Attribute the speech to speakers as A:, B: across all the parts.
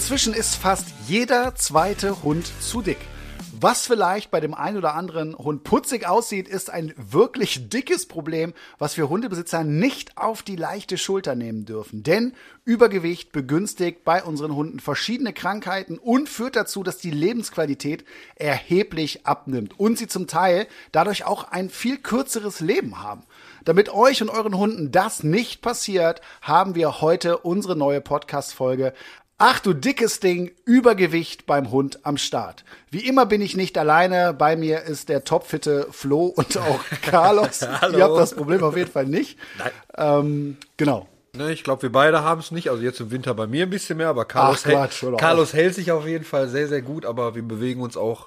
A: Inzwischen ist fast jeder zweite Hund zu dick. Was vielleicht bei dem einen oder anderen Hund putzig aussieht, ist ein wirklich dickes Problem, was wir Hundebesitzer nicht auf die leichte Schulter nehmen dürfen. Denn Übergewicht begünstigt bei unseren Hunden verschiedene Krankheiten und führt dazu, dass die Lebensqualität erheblich abnimmt und sie zum Teil dadurch auch ein viel kürzeres Leben haben. Damit euch und euren Hunden das nicht passiert, haben wir heute unsere neue Podcast-Folge Ach du dickes Ding, Übergewicht beim Hund am Start. Wie immer bin ich nicht alleine. Bei mir ist der topfitte Flo und auch Carlos.
B: Hallo.
A: Ihr habt das Problem auf jeden Fall nicht.
B: Nein.
A: Ähm, genau.
B: Ne, ich glaube, wir beide haben es nicht. Also jetzt im Winter bei mir ein bisschen mehr, aber Carlos,
A: Ach, Quatsch,
B: hält, Carlos hält sich auf jeden Fall sehr, sehr gut, aber wir bewegen uns auch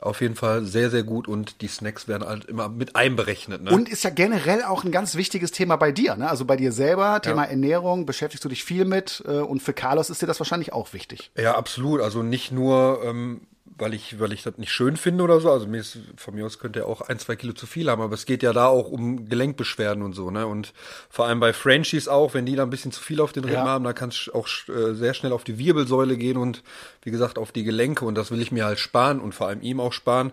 B: auf jeden Fall sehr, sehr gut und die Snacks werden halt immer mit einberechnet. Ne?
A: Und ist ja generell auch ein ganz wichtiges Thema bei dir. Ne? Also bei dir selber, Thema
B: Ja.
A: Ernährung, beschäftigst du dich viel mit. Äh, und für Carlos ist dir das wahrscheinlich auch wichtig.
B: Ja, absolut. Also nicht nur, ähm, weil ich, weil ich das nicht schön finde oder so. Also mir ist, von mir aus könnte er auch ein, zwei Kilo zu viel haben, aber es geht ja da auch um Gelenkbeschwerden und so, ne? Und vor allem bei Frenchies auch, wenn die da ein bisschen zu viel auf den Rippen
A: Ja.
B: haben, da kann es auch äh, sehr schnell auf die Wirbelsäule gehen und wie gesagt auf die Gelenke und das will ich mir halt sparen und vor allem ihm auch sparen,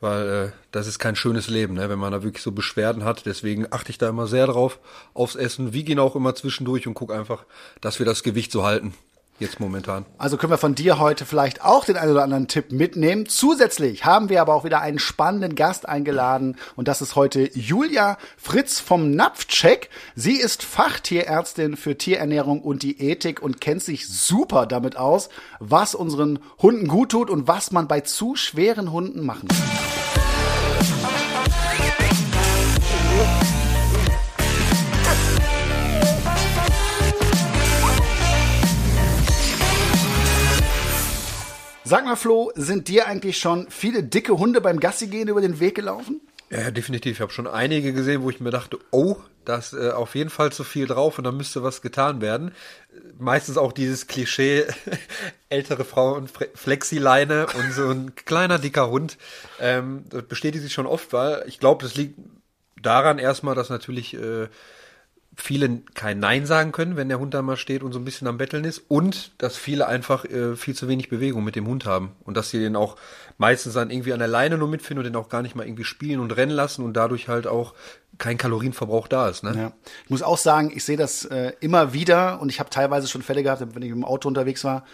B: weil äh, das ist kein schönes Leben, ne? wenn man da wirklich so Beschwerden hat. Deswegen achte ich da immer sehr drauf aufs Essen, wiege ihn auch immer zwischendurch und guck einfach, dass wir das Gewicht so halten. Jetzt momentan.
A: Also können wir von dir heute vielleicht auch den einen oder anderen Tipp mitnehmen. Zusätzlich haben wir aber auch wieder einen spannenden Gast eingeladen und das ist heute Julia Fritz vom Napfcheck. Sie ist Fachtierärztin für Tierernährung und Diätik und kennt sich super damit aus, was unseren Hunden gut tut und was man bei zu schweren Hunden machen kann. Sag mal, Flo, sind dir eigentlich schon viele dicke Hunde beim Gassigehen über den Weg gelaufen?
B: Ja, definitiv. Ich habe schon einige gesehen, wo ich mir dachte, oh, da ist äh, auf jeden Fall zu viel drauf und da müsste was getan werden. Meistens auch dieses Klischee, ältere Frau und Flexileine und so ein kleiner, dicker Hund. Ähm, das bestätigt sich schon oft, weil ich glaube, das liegt daran erstmal, dass natürlich äh, viele kein Nein sagen können, wenn der Hund da mal steht und so ein bisschen am Betteln ist und dass viele einfach äh, viel zu wenig Bewegung mit dem Hund haben und dass sie den auch meistens dann irgendwie an der Leine nur mitfinden und den auch gar nicht mal irgendwie spielen und rennen lassen und dadurch halt auch kein Kalorienverbrauch da ist. Ne?
A: Ja. Ich muss auch sagen, ich sehe das äh, immer wieder und ich habe teilweise schon Fälle gehabt, wenn ich dem Auto unterwegs war,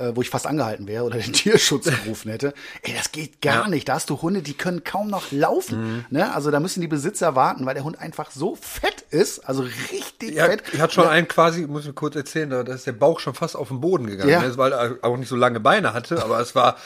A: äh, wo ich fast angehalten wäre oder den Tierschutz gerufen hätte. Ey, das geht gar
B: Ja.
A: nicht. Da hast du Hunde, die können kaum noch laufen. Ne? Also da müssen die Besitzer warten, weil der Hund einfach so fett ist, also richtig
B: Ja,
A: fett.
B: ich hatte schon einen quasi, muss ich kurz erzählen, da da ist der Bauch schon fast auf den Boden gegangen,
A: Ja.
B: ne? weil er auch nicht so lange Beine hatte, aber es war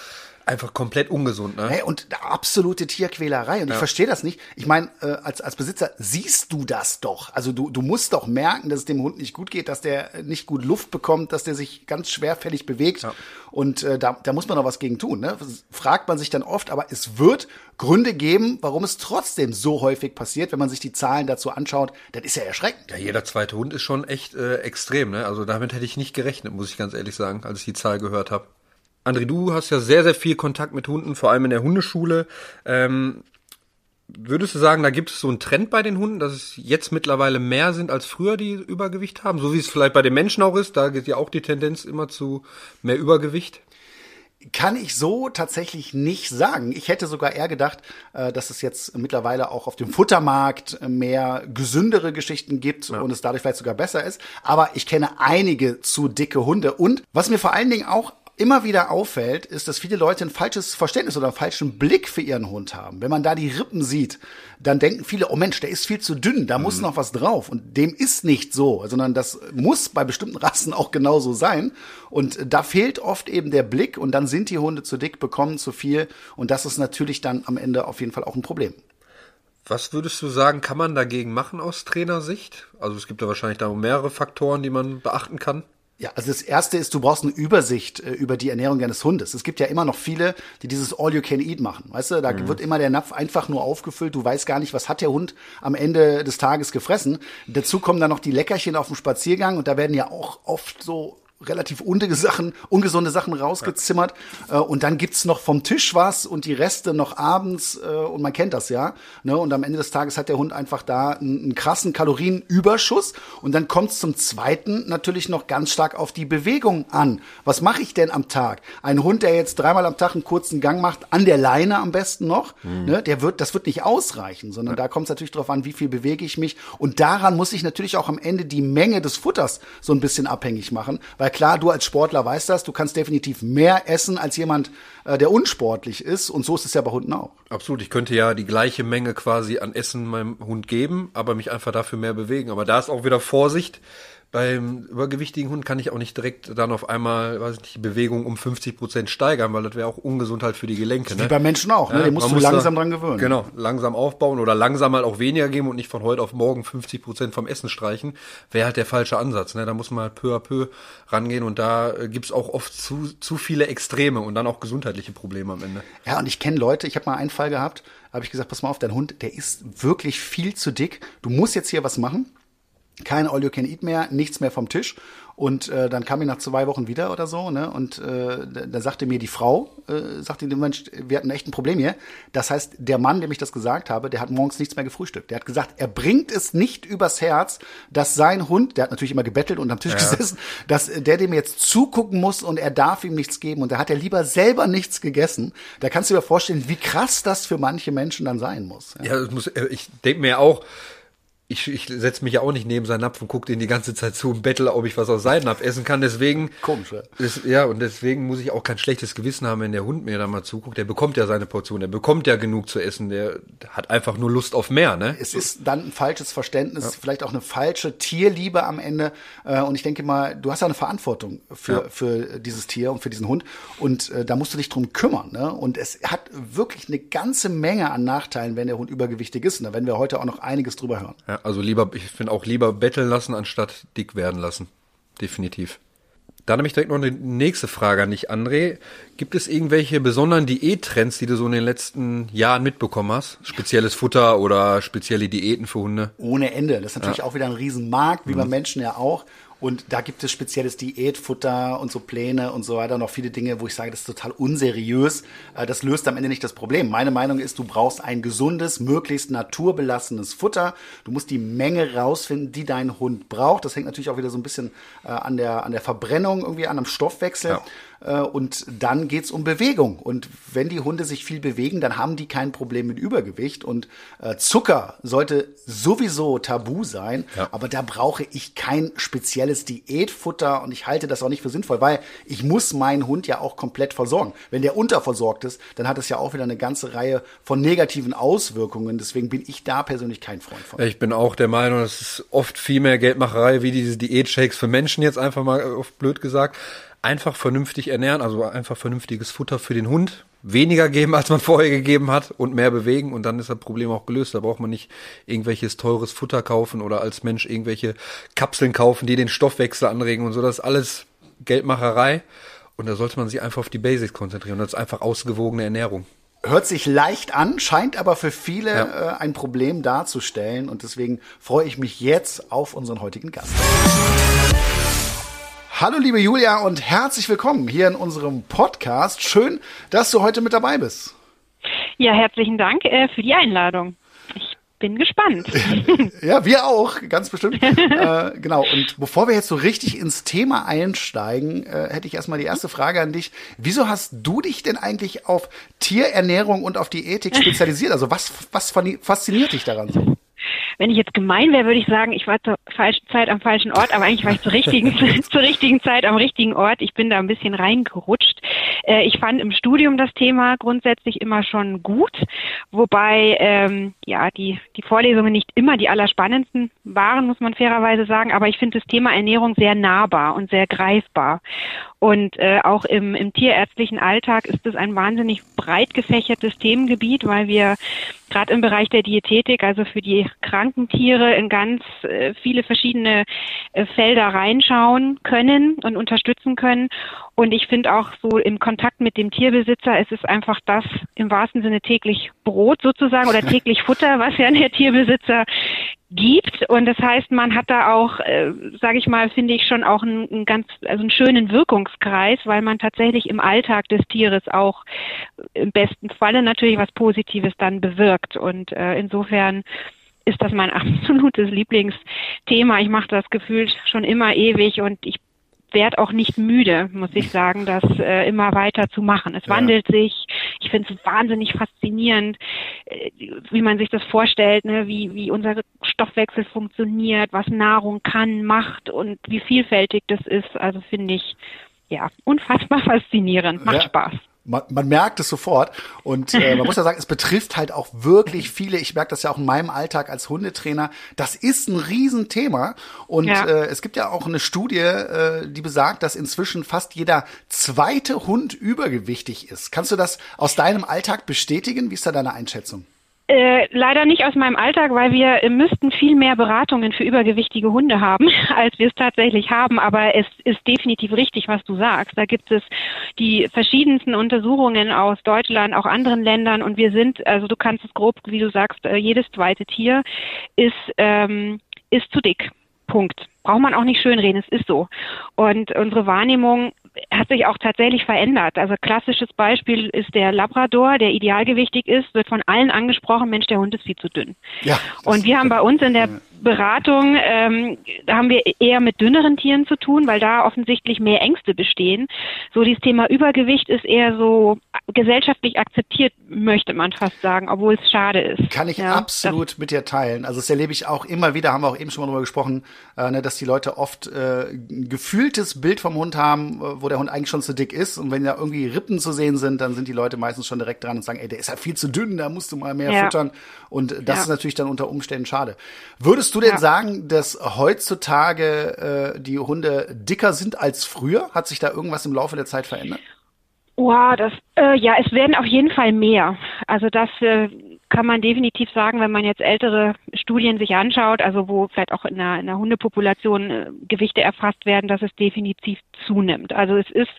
B: einfach komplett ungesund. Ne?
A: Hey, und absolute Tierquälerei. Und ich verstehe das nicht. Ich meine, äh, als, als Besitzer siehst du das doch. Also du, du musst doch merken, dass es dem Hund nicht gut geht, dass der nicht gut Luft bekommt, dass der sich ganz schwerfällig bewegt. Und äh, da, da muss man doch was gegen tun. Ne? Das fragt man sich dann oft, aber es wird Gründe geben, warum es trotzdem so häufig passiert, wenn man sich die Zahlen dazu anschaut. Das ist ja erschreckend.
B: Ja, jeder zweite Hund ist schon echt äh, extrem, ne? Also damit hätte ich nicht gerechnet, muss ich ganz ehrlich sagen, als ich die Zahl gehört habe. André, du hast ja sehr, sehr viel Kontakt mit Hunden, vor allem in der Hundeschule. Ähm, würdest du sagen, da gibt es so einen Trend bei den Hunden, dass es jetzt mittlerweile mehr sind als früher, die Übergewicht haben? So wie es vielleicht bei den Menschen auch ist, da geht ja auch die Tendenz immer zu mehr Übergewicht.
A: Kann ich so tatsächlich nicht sagen. Ich hätte sogar eher gedacht, äh, dass es jetzt mittlerweile auch auf dem Futtermarkt äh, mehr gesündere Geschichten gibt und es dadurch vielleicht sogar besser ist. Aber ich kenne einige zu dicke Hunde. Und was mir vor allen Dingen auch immer wieder auffällt, ist, dass viele Leute ein falsches Verständnis oder einen falschen Blick für ihren Hund haben. Wenn man da die Rippen sieht, dann denken viele, oh Mensch, der ist viel zu dünn, da muss noch was drauf. Und dem ist nicht so, sondern das muss bei bestimmten Rassen auch genauso sein. Und da fehlt oft eben der Blick und dann sind die Hunde zu dick, bekommen zu viel. Und das ist natürlich dann am Ende auf jeden Fall auch ein Problem.
B: Was würdest du sagen, kann man dagegen machen aus Trainersicht? Also es gibt ja wahrscheinlich da mehrere Faktoren, die man beachten kann.
A: Ja, also das erste ist, du brauchst eine Übersicht äh, über die Ernährung deines Hundes. Es gibt ja immer noch viele, die dieses All you can eat machen. Weißt du, da wird immer der Napf einfach nur aufgefüllt. Du weißt gar nicht, was hat der Hund am Ende des Tages gefressen. Dazu kommen dann noch die Leckerchen auf dem Spaziergang und da werden ja auch oft so relativ Sachen, ungesunde Sachen rausgezimmert. Ja. Äh, und dann gibt's noch vom Tisch was und die Reste noch abends. Äh, und man kennt das ja. Ne? Und am Ende des Tages hat der Hund einfach da einen, einen krassen Kalorienüberschuss. Und dann kommt's zum Zweiten natürlich noch ganz stark auf die Bewegung an. Was mache ich denn am Tag? Ein Hund, der jetzt dreimal am Tag einen kurzen Gang macht, an der Leine am besten noch, mhm. ne? der wird, das wird nicht ausreichen, sondern ja. da kommt es natürlich darauf an, wie viel bewege ich mich. Und daran muss ich natürlich auch am Ende die Menge des Futters so ein bisschen abhängig machen. Weil klar, du als Sportler weißt das, du kannst definitiv mehr essen als jemand, äh, der unsportlich ist. Und so ist es ja bei Hunden auch.
B: Absolut. Ich könnte ja die gleiche Menge quasi an Essen meinem Hund geben, aber mich einfach dafür mehr bewegen. Aber da ist auch wieder Vorsicht beim übergewichtigen Hund kann ich auch nicht direkt dann auf einmal, weiß ich nicht, die Bewegung um 50 Prozent steigern, weil das wäre auch ungesund halt für die Gelenke.
A: Ne? Wie bei Menschen auch, ne? Ja, Den musst du muss langsam da, dran gewöhnen.
B: Genau, langsam aufbauen oder langsam mal auch weniger geben und nicht von heute auf morgen 50 Prozent vom Essen streichen, wäre halt der falsche Ansatz. Ne? Da muss man halt peu à peu rangehen und da äh, gibt's auch oft zu, zu viele Extreme und dann auch gesundheitliche Probleme am Ende.
A: Ja, und ich kenne Leute, ich habe mal einen Fall gehabt, habe ich gesagt, pass mal auf, dein Hund, der ist wirklich viel zu dick. Du musst jetzt hier was machen kein All You Can Eat mehr, nichts mehr vom Tisch. Und äh, dann kam ich nach zwei Wochen wieder oder so, ne? Und äh, da sagte mir die Frau, äh, sagte dem Mensch, wir hatten echt ein Problem hier. Das heißt, der Mann, dem ich das gesagt habe, der hat morgens nichts mehr gefrühstückt. Der hat gesagt, er bringt es nicht übers Herz, dass sein Hund, der hat natürlich immer gebettelt und am Tisch ja. gesessen, dass der dem jetzt zugucken muss und er darf ihm nichts geben. Und da hat er lieber selber nichts gegessen. Da kannst du dir vorstellen, wie krass das für manche Menschen dann sein muss.
B: Ja, ja muss, äh, ich denke mir auch, ich, ich setze mich ja auch nicht neben seinen Napf und gucke den die ganze Zeit zu und bettel, ob ich was aus seinem Napf essen kann. Deswegen.
A: Komisch, ja.
B: Ist, ja, und deswegen muss ich auch kein schlechtes Gewissen haben, wenn der Hund mir da mal zuguckt. Der bekommt ja seine Portion, der bekommt ja genug zu essen, der hat einfach nur Lust auf mehr, ne?
A: Es ist dann ein falsches Verständnis, ja. vielleicht auch eine falsche Tierliebe am Ende. Äh, und ich denke mal, du hast ja eine Verantwortung für, ja. für dieses Tier und für diesen Hund. Und äh, da musst du dich drum kümmern, ne? Und es hat wirklich eine ganze Menge an Nachteilen, wenn der Hund übergewichtig ist. Und da werden wir heute auch noch einiges drüber hören.
B: Ja, also lieber, ich finde auch lieber betteln lassen, anstatt dick werden lassen. Definitiv. Dann habe ich direkt noch eine nächste Frage an dich, André. Gibt es irgendwelche besonderen Diättrends, die du so in den letzten Jahren mitbekommen hast? Spezielles Futter oder spezielle Diäten für Hunde?
A: Ohne Ende. Das ist natürlich ja. auch wieder ein Riesenmarkt, wie mhm. bei Menschen ja auch. Und da gibt es spezielles Diätfutter und so Pläne und so weiter. Noch viele Dinge, wo ich sage, das ist total unseriös. Äh, das löst am Ende nicht das Problem. Meine Meinung ist, du brauchst ein gesundes, möglichst naturbelassenes Futter. Du musst die Menge rausfinden, die dein Hund braucht. Das hängt natürlich auch wieder so ein bisschen äh, an der, an der Verbrennung irgendwie an, am Stoffwechsel. Ja. Äh, und dann geht's um Bewegung. Und wenn die Hunde sich viel bewegen, dann haben die kein Problem mit Übergewicht. Und äh, Zucker sollte sowieso tabu sein. Ja. Aber da brauche ich kein spezielles Diätfutter. Und ich halte das auch nicht für sinnvoll, weil ich muss meinen Hund ja auch komplett versorgen. Wenn der unterversorgt ist, dann hat es ja auch wieder eine ganze Reihe von negativen Auswirkungen. Deswegen bin ich da persönlich kein Freund von.
B: Ich bin auch der Meinung, es ist oft viel mehr Geldmacherei wie diese Diätshakes für Menschen jetzt einfach mal oft blöd gesagt einfach vernünftig ernähren, also einfach vernünftiges Futter für den Hund, weniger geben, als man vorher gegeben hat und mehr bewegen und dann ist das Problem auch gelöst. Da braucht man nicht irgendwelches teures Futter kaufen oder als Mensch irgendwelche Kapseln kaufen, die den Stoffwechsel anregen und so. Das ist alles Geldmacherei und da sollte man sich einfach auf die Basics konzentrieren. Das ist einfach ausgewogene Ernährung.
A: Hört sich leicht an, scheint aber für viele ja. äh, ein Problem darzustellen und deswegen freue ich mich jetzt auf unseren heutigen Gast. Hallo liebe Julia und herzlich willkommen hier in unserem Podcast. Schön, dass du heute mit dabei bist.
C: Ja, herzlichen Dank äh, für die Einladung. Ich bin gespannt.
A: ja, wir auch, ganz bestimmt. äh, genau, und bevor wir jetzt so richtig ins Thema einsteigen, äh, hätte ich erstmal die erste Frage an dich. Wieso hast du dich denn eigentlich auf Tierernährung und auf die Ethik spezialisiert? Also was, was fasziniert dich daran so?
C: Wenn ich jetzt gemein wäre, würde ich sagen, ich war zur falschen Zeit am falschen Ort, aber eigentlich war ich zur richtigen, zur richtigen Zeit am richtigen Ort. Ich bin da ein bisschen reingerutscht. Äh, ich fand im Studium das Thema grundsätzlich immer schon gut, wobei ähm, ja die, die Vorlesungen nicht immer die allerspannendsten waren, muss man fairerweise sagen, aber ich finde das Thema Ernährung sehr nahbar und sehr greifbar. Und äh, auch im, im tierärztlichen Alltag ist es ein wahnsinnig breit gefächertes Themengebiet, weil wir gerade im Bereich der Diätetik, also für die kranken Tiere, in ganz äh, viele verschiedene äh, Felder reinschauen können und unterstützen können. Und ich finde auch so im Kontakt mit dem Tierbesitzer, es ist einfach das im wahrsten Sinne täglich Brot sozusagen oder täglich Futter, was ja der Tierbesitzer gibt und das heißt, man hat da auch, äh, sage ich mal, finde ich schon auch einen, einen ganz, also einen schönen Wirkungskreis, weil man tatsächlich im Alltag des Tieres auch im besten Falle natürlich was Positives dann bewirkt und äh, insofern ist das mein absolutes Lieblingsthema. Ich mache das gefühlt schon immer ewig und ich werde auch nicht müde, muss ich sagen, das äh, immer weiter zu machen. Es ja. wandelt sich. Ich finde es wahnsinnig faszinierend, äh, wie man sich das vorstellt, ne? wie, wie unser Stoffwechsel funktioniert, was Nahrung kann, macht und wie vielfältig das ist. Also finde ich ja unfassbar faszinierend. Macht ja. Spaß
A: man, man merkt es sofort. Und äh, man muss ja sagen, es betrifft halt auch wirklich viele. Ich merke das ja auch in meinem Alltag als Hundetrainer. Das ist ein Riesenthema. Und ja. äh, es gibt ja auch eine Studie, äh, die besagt, dass inzwischen fast jeder zweite Hund übergewichtig ist. Kannst du das aus deinem Alltag bestätigen? Wie ist da deine Einschätzung?
C: Äh, leider nicht aus meinem Alltag, weil wir müssten viel mehr Beratungen für übergewichtige Hunde haben, als wir es tatsächlich haben. Aber es ist definitiv richtig, was du sagst. Da gibt es die verschiedensten Untersuchungen aus Deutschland, auch anderen Ländern. Und wir sind, also du kannst es grob, wie du sagst, äh, jedes zweite Tier ist, ähm, ist zu dick. Punkt. Braucht man auch nicht schönreden, es ist so. Und unsere Wahrnehmung hat sich auch tatsächlich verändert. Also klassisches Beispiel ist der Labrador, der idealgewichtig ist, wird von allen angesprochen, Mensch, der Hund ist viel zu dünn. Ja, und wir haben bei uns in der Beratung, ähm, da haben wir eher mit dünneren Tieren zu tun, weil da offensichtlich mehr Ängste bestehen. So dieses Thema Übergewicht ist eher so gesellschaftlich akzeptiert, möchte man fast sagen, obwohl es schade ist.
A: Kann ich ja, absolut mit dir teilen. Also das erlebe ich auch immer wieder, haben wir auch eben schon mal drüber gesprochen, äh, ne, dass die Leute oft äh, ein gefühltes Bild vom Hund haben, äh, wo der Hund eigentlich schon zu dick ist. Und wenn da irgendwie Rippen zu sehen sind, dann sind die Leute meistens schon direkt dran und sagen, ey, der ist ja viel zu dünn, da musst du mal mehr ja. futtern. Und das ja. ist natürlich dann unter Umständen schade. Würdest du denn ja. sagen, dass heutzutage äh, die Hunde dicker sind als früher? Hat sich da irgendwas im Laufe der Zeit verändert?
C: Wow, das äh, ja, es werden auf jeden Fall mehr. Also das äh, kann man definitiv sagen, wenn man jetzt ältere Studien sich anschaut, also wo vielleicht auch in einer, in einer Hundepopulation äh, Gewichte erfasst werden, dass es definitiv zunimmt. Also es ist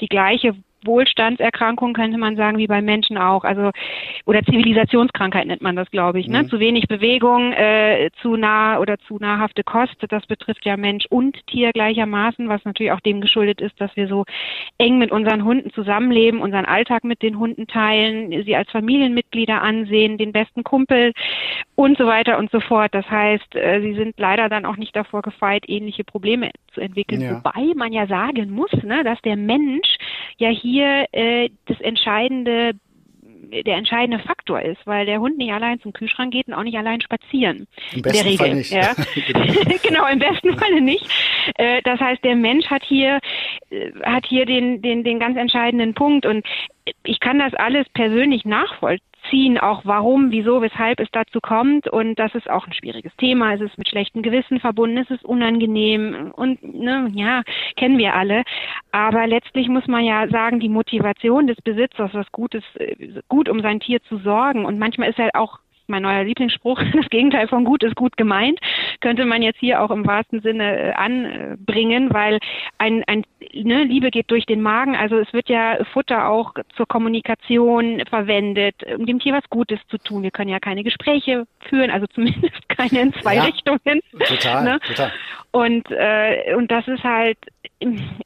C: die gleiche Wohlstandserkrankung könnte man sagen, wie bei Menschen auch. Also oder Zivilisationskrankheit nennt man das, glaube ich. Ne? Mhm. Zu wenig Bewegung, äh, zu nah oder zu nahrhafte Kost. Das betrifft ja Mensch und Tier gleichermaßen, was natürlich auch dem geschuldet ist, dass wir so eng mit unseren Hunden zusammenleben, unseren Alltag mit den Hunden teilen, sie als Familienmitglieder ansehen, den besten Kumpel und so weiter und so fort. Das heißt, äh, sie sind leider dann auch nicht davor gefeit, ähnliche Probleme zu entwickeln. Ja. Wobei man ja sagen muss, ne, dass der Mensch ja hier äh, das entscheidende der entscheidende Faktor ist, weil der Hund nicht allein zum Kühlschrank geht und auch nicht allein spazieren.
A: Im besten
C: der
A: Fall nicht. Ja.
C: genau. genau, im besten Falle nicht. Äh, das heißt, der Mensch hat hier äh, hat hier den den den ganz entscheidenden Punkt und ich kann das alles persönlich nachvollziehen ziehen, auch warum, wieso, weshalb es dazu kommt. Und das ist auch ein schwieriges Thema. Es ist mit schlechtem Gewissen verbunden, es ist unangenehm und ne, ja, kennen wir alle. Aber letztlich muss man ja sagen, die Motivation des Besitzers, was Gutes, äh, gut um sein Tier zu sorgen. Und manchmal ist halt auch mein neuer Lieblingsspruch, das Gegenteil von gut ist gut gemeint, könnte man jetzt hier auch im wahrsten Sinne äh, anbringen, weil ein, ein ne, Liebe geht durch den Magen, also es wird ja Futter auch zur Kommunikation verwendet, um dem Tier was Gutes zu tun. Wir können ja keine Gespräche führen, also zumindest keine in zwei ja, Richtungen.
A: Total, ne? total.
C: Und, äh, und das ist halt,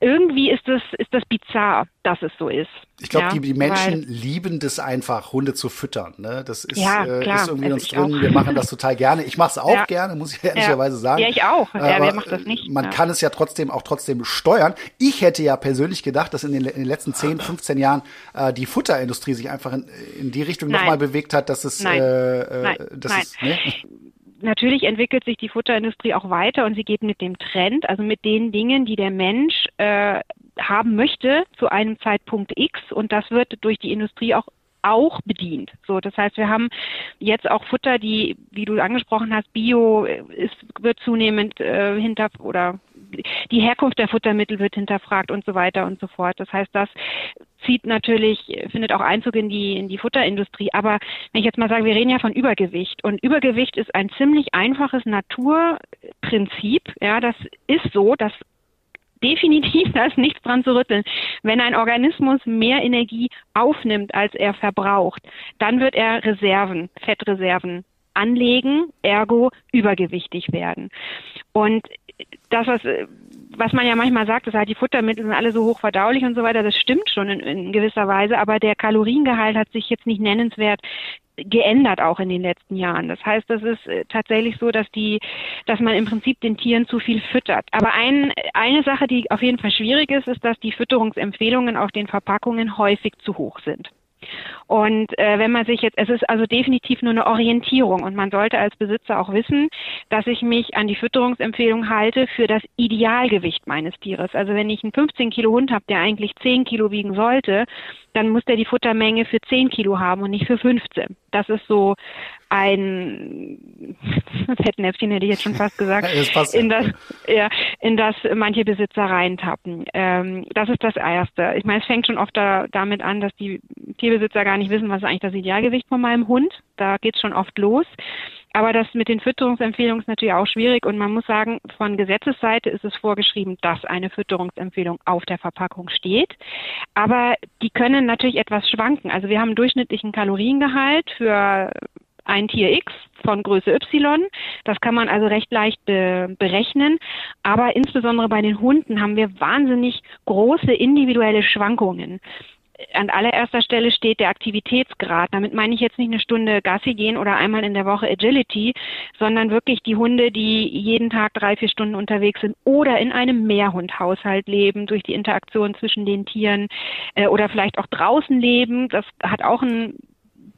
C: irgendwie ist das, ist das bizarr, dass es so ist.
A: Ich glaube, ja, die, die Menschen lieben das einfach, Hunde zu füttern. Ne? Das ist, ja, äh, ist irgendwie in uns drin. Auch. Wir machen das total gerne. Ich mache es auch ja. gerne, muss ich ehrlicherweise sagen.
C: Ja, ich auch. Ja, wer macht das nicht?
A: Man kann es ja trotzdem auch trotzdem steuern. Ich hätte ja persönlich gedacht, dass in den, in den letzten 10, 15 Jahren äh, die Futterindustrie sich einfach in, in die Richtung nochmal bewegt hat, dass es, Nein. Äh, äh Nein. dass Nein. es, ne?
C: natürlich entwickelt sich die Futterindustrie auch weiter und sie geht mit dem Trend, also mit den Dingen, die der Mensch äh, haben möchte zu einem Zeitpunkt X und das wird durch die Industrie auch auch bedient. So, das heißt, wir haben jetzt auch Futter, die, wie du angesprochen hast, Bio ist, wird zunehmend äh, hinter oder die Herkunft der Futtermittel wird hinterfragt und so weiter und so fort. Das heißt, das zieht natürlich, findet auch Einzug in die, in die Futterindustrie. Aber wenn ich jetzt mal sage, wir reden ja von Übergewicht und Übergewicht ist ein ziemlich einfaches Naturprinzip. Ja, das ist so, dass definitiv, da ist nichts dran zu rütteln. Wenn ein Organismus mehr Energie aufnimmt, als er verbraucht, dann wird er Reserven, Fettreserven anlegen, ergo übergewichtig werden. Und das, was, was man ja manchmal sagt, dass halt die Futtermittel sind alle so hoch verdaulich und so weiter, das stimmt schon in, in gewisser Weise, aber der Kaloriengehalt hat sich jetzt nicht nennenswert geändert auch in den letzten Jahren. Das heißt, das ist äh, tatsächlich so, dass die, dass man im Prinzip den Tieren zu viel füttert. Aber ein, eine Sache, die auf jeden Fall schwierig ist, ist, dass die Fütterungsempfehlungen auf den Verpackungen häufig zu hoch sind. Und äh, wenn man sich jetzt, es ist also definitiv nur eine Orientierung und man sollte als Besitzer auch wissen, dass ich mich an die Fütterungsempfehlung halte für das Idealgewicht meines Tieres. Also wenn ich einen 15 Kilo Hund habe, der eigentlich 10 Kilo wiegen sollte, dann muss der die Futtermenge für 10 Kilo haben und nicht für 15. Das ist so ein Fettnäpfchen, hätte ich jetzt schon fast gesagt, das in das, ja, in das manche Besitzer reintappen. Ähm, das ist das Erste. Ich meine, es fängt schon oft da, damit an, dass die Tierbesitzer gar nicht wissen, was ist eigentlich das Idealgewicht von meinem Hund. Da geht es schon oft los. Aber das mit den Fütterungsempfehlungen ist natürlich auch schwierig und man muss sagen, von Gesetzesseite ist es vorgeschrieben, dass eine Fütterungsempfehlung auf der Verpackung steht. Aber die können natürlich etwas schwanken. Also wir haben einen durchschnittlichen Kaloriengehalt für ein Tier X von Größe Y. Das kann man also recht leicht be berechnen. Aber insbesondere bei den Hunden haben wir wahnsinnig große individuelle Schwankungen an allererster Stelle steht der Aktivitätsgrad. Damit meine ich jetzt nicht eine Stunde Gassi gehen oder einmal in der Woche Agility, sondern wirklich die Hunde, die jeden Tag drei, vier Stunden unterwegs sind oder in einem Mehrhundhaushalt leben durch die Interaktion zwischen den Tieren äh, oder vielleicht auch draußen leben. Das hat auch ein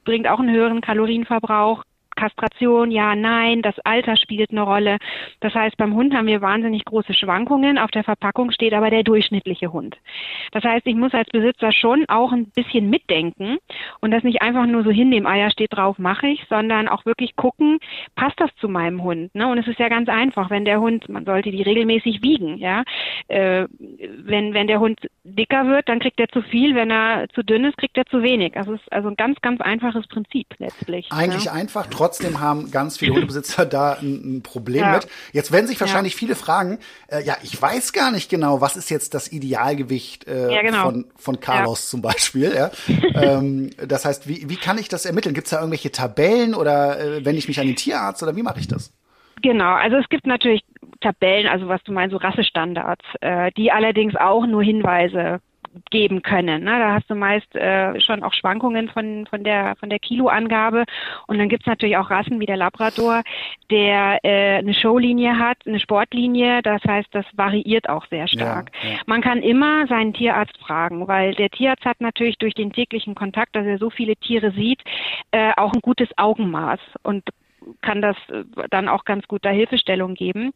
C: bringt auch einen höheren Kalorienverbrauch. Kastration, ja, nein, das Alter spielt eine Rolle. Das heißt, beim Hund haben wir wahnsinnig große Schwankungen. Auf der Verpackung steht aber der durchschnittliche Hund. Das heißt, ich muss als Besitzer schon auch ein bisschen mitdenken und das nicht einfach nur so hinnehmen, Eier steht drauf, mache ich, sondern auch wirklich gucken, passt das zu meinem Hund? Ne? Und es ist ja ganz einfach, wenn der Hund, man sollte die regelmäßig wiegen, ja. Äh, wenn, wenn der Hund dicker wird, dann kriegt er zu viel, wenn er zu dünn ist, kriegt er zu wenig. Also es ist also ein ganz, ganz einfaches Prinzip letztlich.
A: Eigentlich ja. einfach, trotzdem haben ganz viele Hundebesitzer da ein, ein Problem ja. mit. Jetzt werden sich wahrscheinlich ja. viele fragen, äh, ja, ich weiß gar nicht genau, was ist jetzt das Idealgewicht äh, genau. von, von Carlos zum Beispiel. Ähm, das heißt, wie, wie kann ich das ermitteln? Gibt es da irgendwelche Tabellen oder äh, wende ich mich an den Tierarzt oder wie mache ich das?
C: Genau, also es gibt natürlich Tabellen, also was du meinst, so Rassestandards, äh, die allerdings auch nur Hinweise geben können. Ne? Da hast du meist äh, schon auch Schwankungen von, von der, von der Kiloangabe. Und dann gibt's natürlich auch Rassen wie der Labrador, der äh, eine Showlinie hat, eine Sportlinie. Das heißt, das variiert auch sehr stark. Ja, ja. Man kann immer seinen Tierarzt fragen, weil der Tierarzt hat natürlich durch den täglichen Kontakt, dass er so viele Tiere sieht, äh, auch ein gutes Augenmaß. Und kann das äh, dann auch ganz gut da Hilfestellung geben.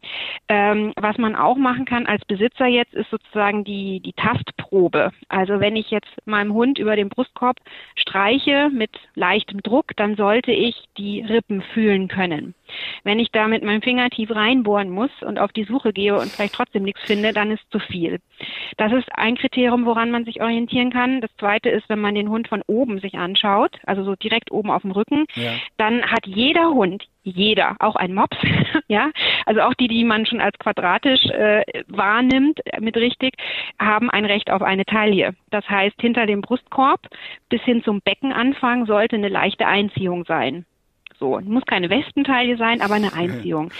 C: Ähm, was man auch machen kann als Besitzer jetzt, ist sozusagen die, die Tastprobe. Also wenn ich jetzt meinem Hund über den Brustkorb streiche mit leichtem Druck, dann sollte ich die Rippen fühlen können. Wenn ich da mit meinem Finger tief reinbohren muss und auf die Suche gehe und vielleicht trotzdem nichts finde, dann ist zu viel. Das ist ein Kriterium, woran man sich orientieren kann. Das zweite ist, wenn man den Hund von oben sich anschaut, also so direkt oben auf dem Rücken, ja. dann hat jeder Hund, jeder, auch ein Mops, ja, also auch die, die man schon als quadratisch äh, wahrnimmt, mit richtig, haben ein Recht auf eine Taille. Das heißt, hinter dem Brustkorb bis hin zum Beckenanfang sollte eine leichte Einziehung sein. So, muss keine Westentaille sein, aber eine Einziehung.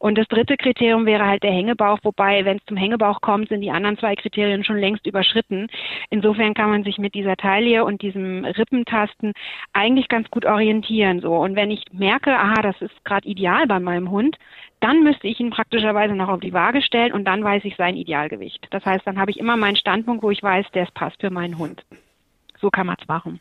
C: Und das dritte Kriterium wäre halt der Hängebauch, wobei, wenn es zum Hängebauch kommt, sind die anderen zwei Kriterien schon längst überschritten. Insofern kann man sich mit dieser Taille und diesem Rippentasten eigentlich ganz gut orientieren. So. Und wenn ich merke, aha, das ist gerade ideal bei meinem Hund, dann müsste ich ihn praktischerweise noch auf die Waage stellen und dann weiß ich sein Idealgewicht. Das heißt, dann habe ich immer meinen Standpunkt, wo ich weiß, der passt für meinen Hund. So kann man es machen.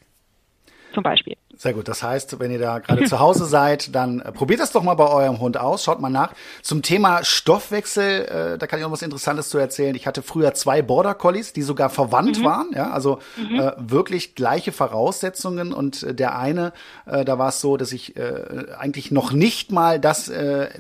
C: Zum Beispiel.
A: Sehr gut. Das heißt, wenn ihr da gerade zu Hause seid, dann äh, probiert das doch mal bei eurem Hund aus. Schaut mal nach. Zum Thema Stoffwechsel, äh, da kann ich noch was Interessantes zu erzählen. Ich hatte früher zwei Border Collies, die sogar verwandt mhm. waren. Ja, also mhm. äh, wirklich gleiche Voraussetzungen. Und äh, der eine, äh, da war es so, dass ich äh, eigentlich noch nicht mal das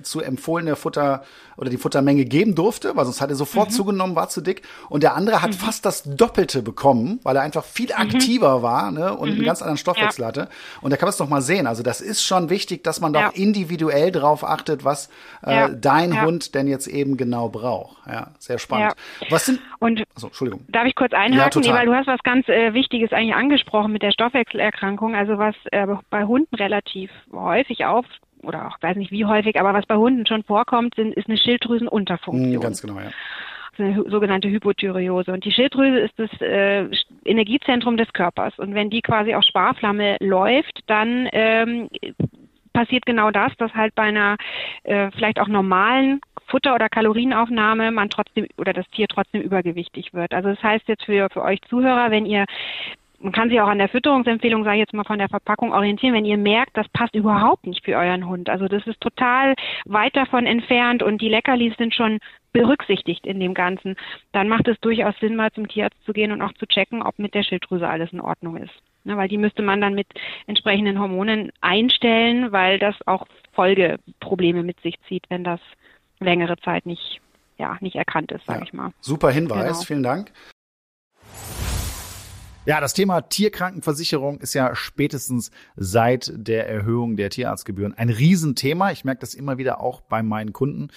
A: zu empfohlene Futter oder die Futtermenge geben durfte, weil sonst hat er sofort mhm. zugenommen, war zu dick. Und der andere hat mhm. fast das Doppelte bekommen, weil er einfach viel mhm. aktiver war ne, und einen mhm. ganz anderen Stoffwechsel ja. hatte. Und da kann man es doch mal sehen. Also das ist schon wichtig, dass man ja. doch individuell drauf achtet, was äh, ja. dein ja. Hund denn jetzt eben genau braucht. Ja, sehr spannend. Was sind
C: und
A: also, Entschuldigung.
C: Darf ich kurz einhaken? Nee, weil du hast was ganz äh, Wichtiges eigentlich angesprochen mit der Stoffwechselerkrankung. Also was äh, bei Hunden relativ häufig auf oder auch weiß nicht wie häufig, aber was bei Hunden schon vorkommt, sind, ist eine Schilddrüsenunterfunktion.
A: Mm, ganz genau, ja
C: eine sogenannte Hypothyreose. Und die Schilddrüse ist das äh, Energiezentrum des Körpers. Und wenn die quasi auf Sparflamme läuft, dann ähm, passiert genau das, dass halt bei einer äh, vielleicht auch normalen Futter- oder Kalorienaufnahme man trotzdem oder das Tier trotzdem übergewichtig wird. Also das heißt jetzt für, für euch Zuhörer, wenn ihr man kann sich auch an der Fütterungsempfehlung, sage ich jetzt mal, von der Verpackung orientieren, wenn ihr merkt, das passt überhaupt nicht für euren Hund. Also das ist total weit davon entfernt und die Leckerlis sind schon berücksichtigt in dem Ganzen, dann macht es durchaus Sinn, mal zum Tierarzt zu gehen und auch zu checken, ob mit der Schilddrüse alles in Ordnung ist. Ne, weil die müsste man dann mit entsprechenden Hormonen einstellen, weil das auch Folgeprobleme mit sich zieht, wenn das längere Zeit nicht, ja, nicht erkannt ist, sage ja. ich mal.
A: Super Hinweis, genau. vielen Dank. Ja, das Thema Tierkrankenversicherung ist ja spätestens seit der Erhöhung der Tierarztgebühren ein Riesenthema. Ich merke das immer wieder auch bei meinen Kunden.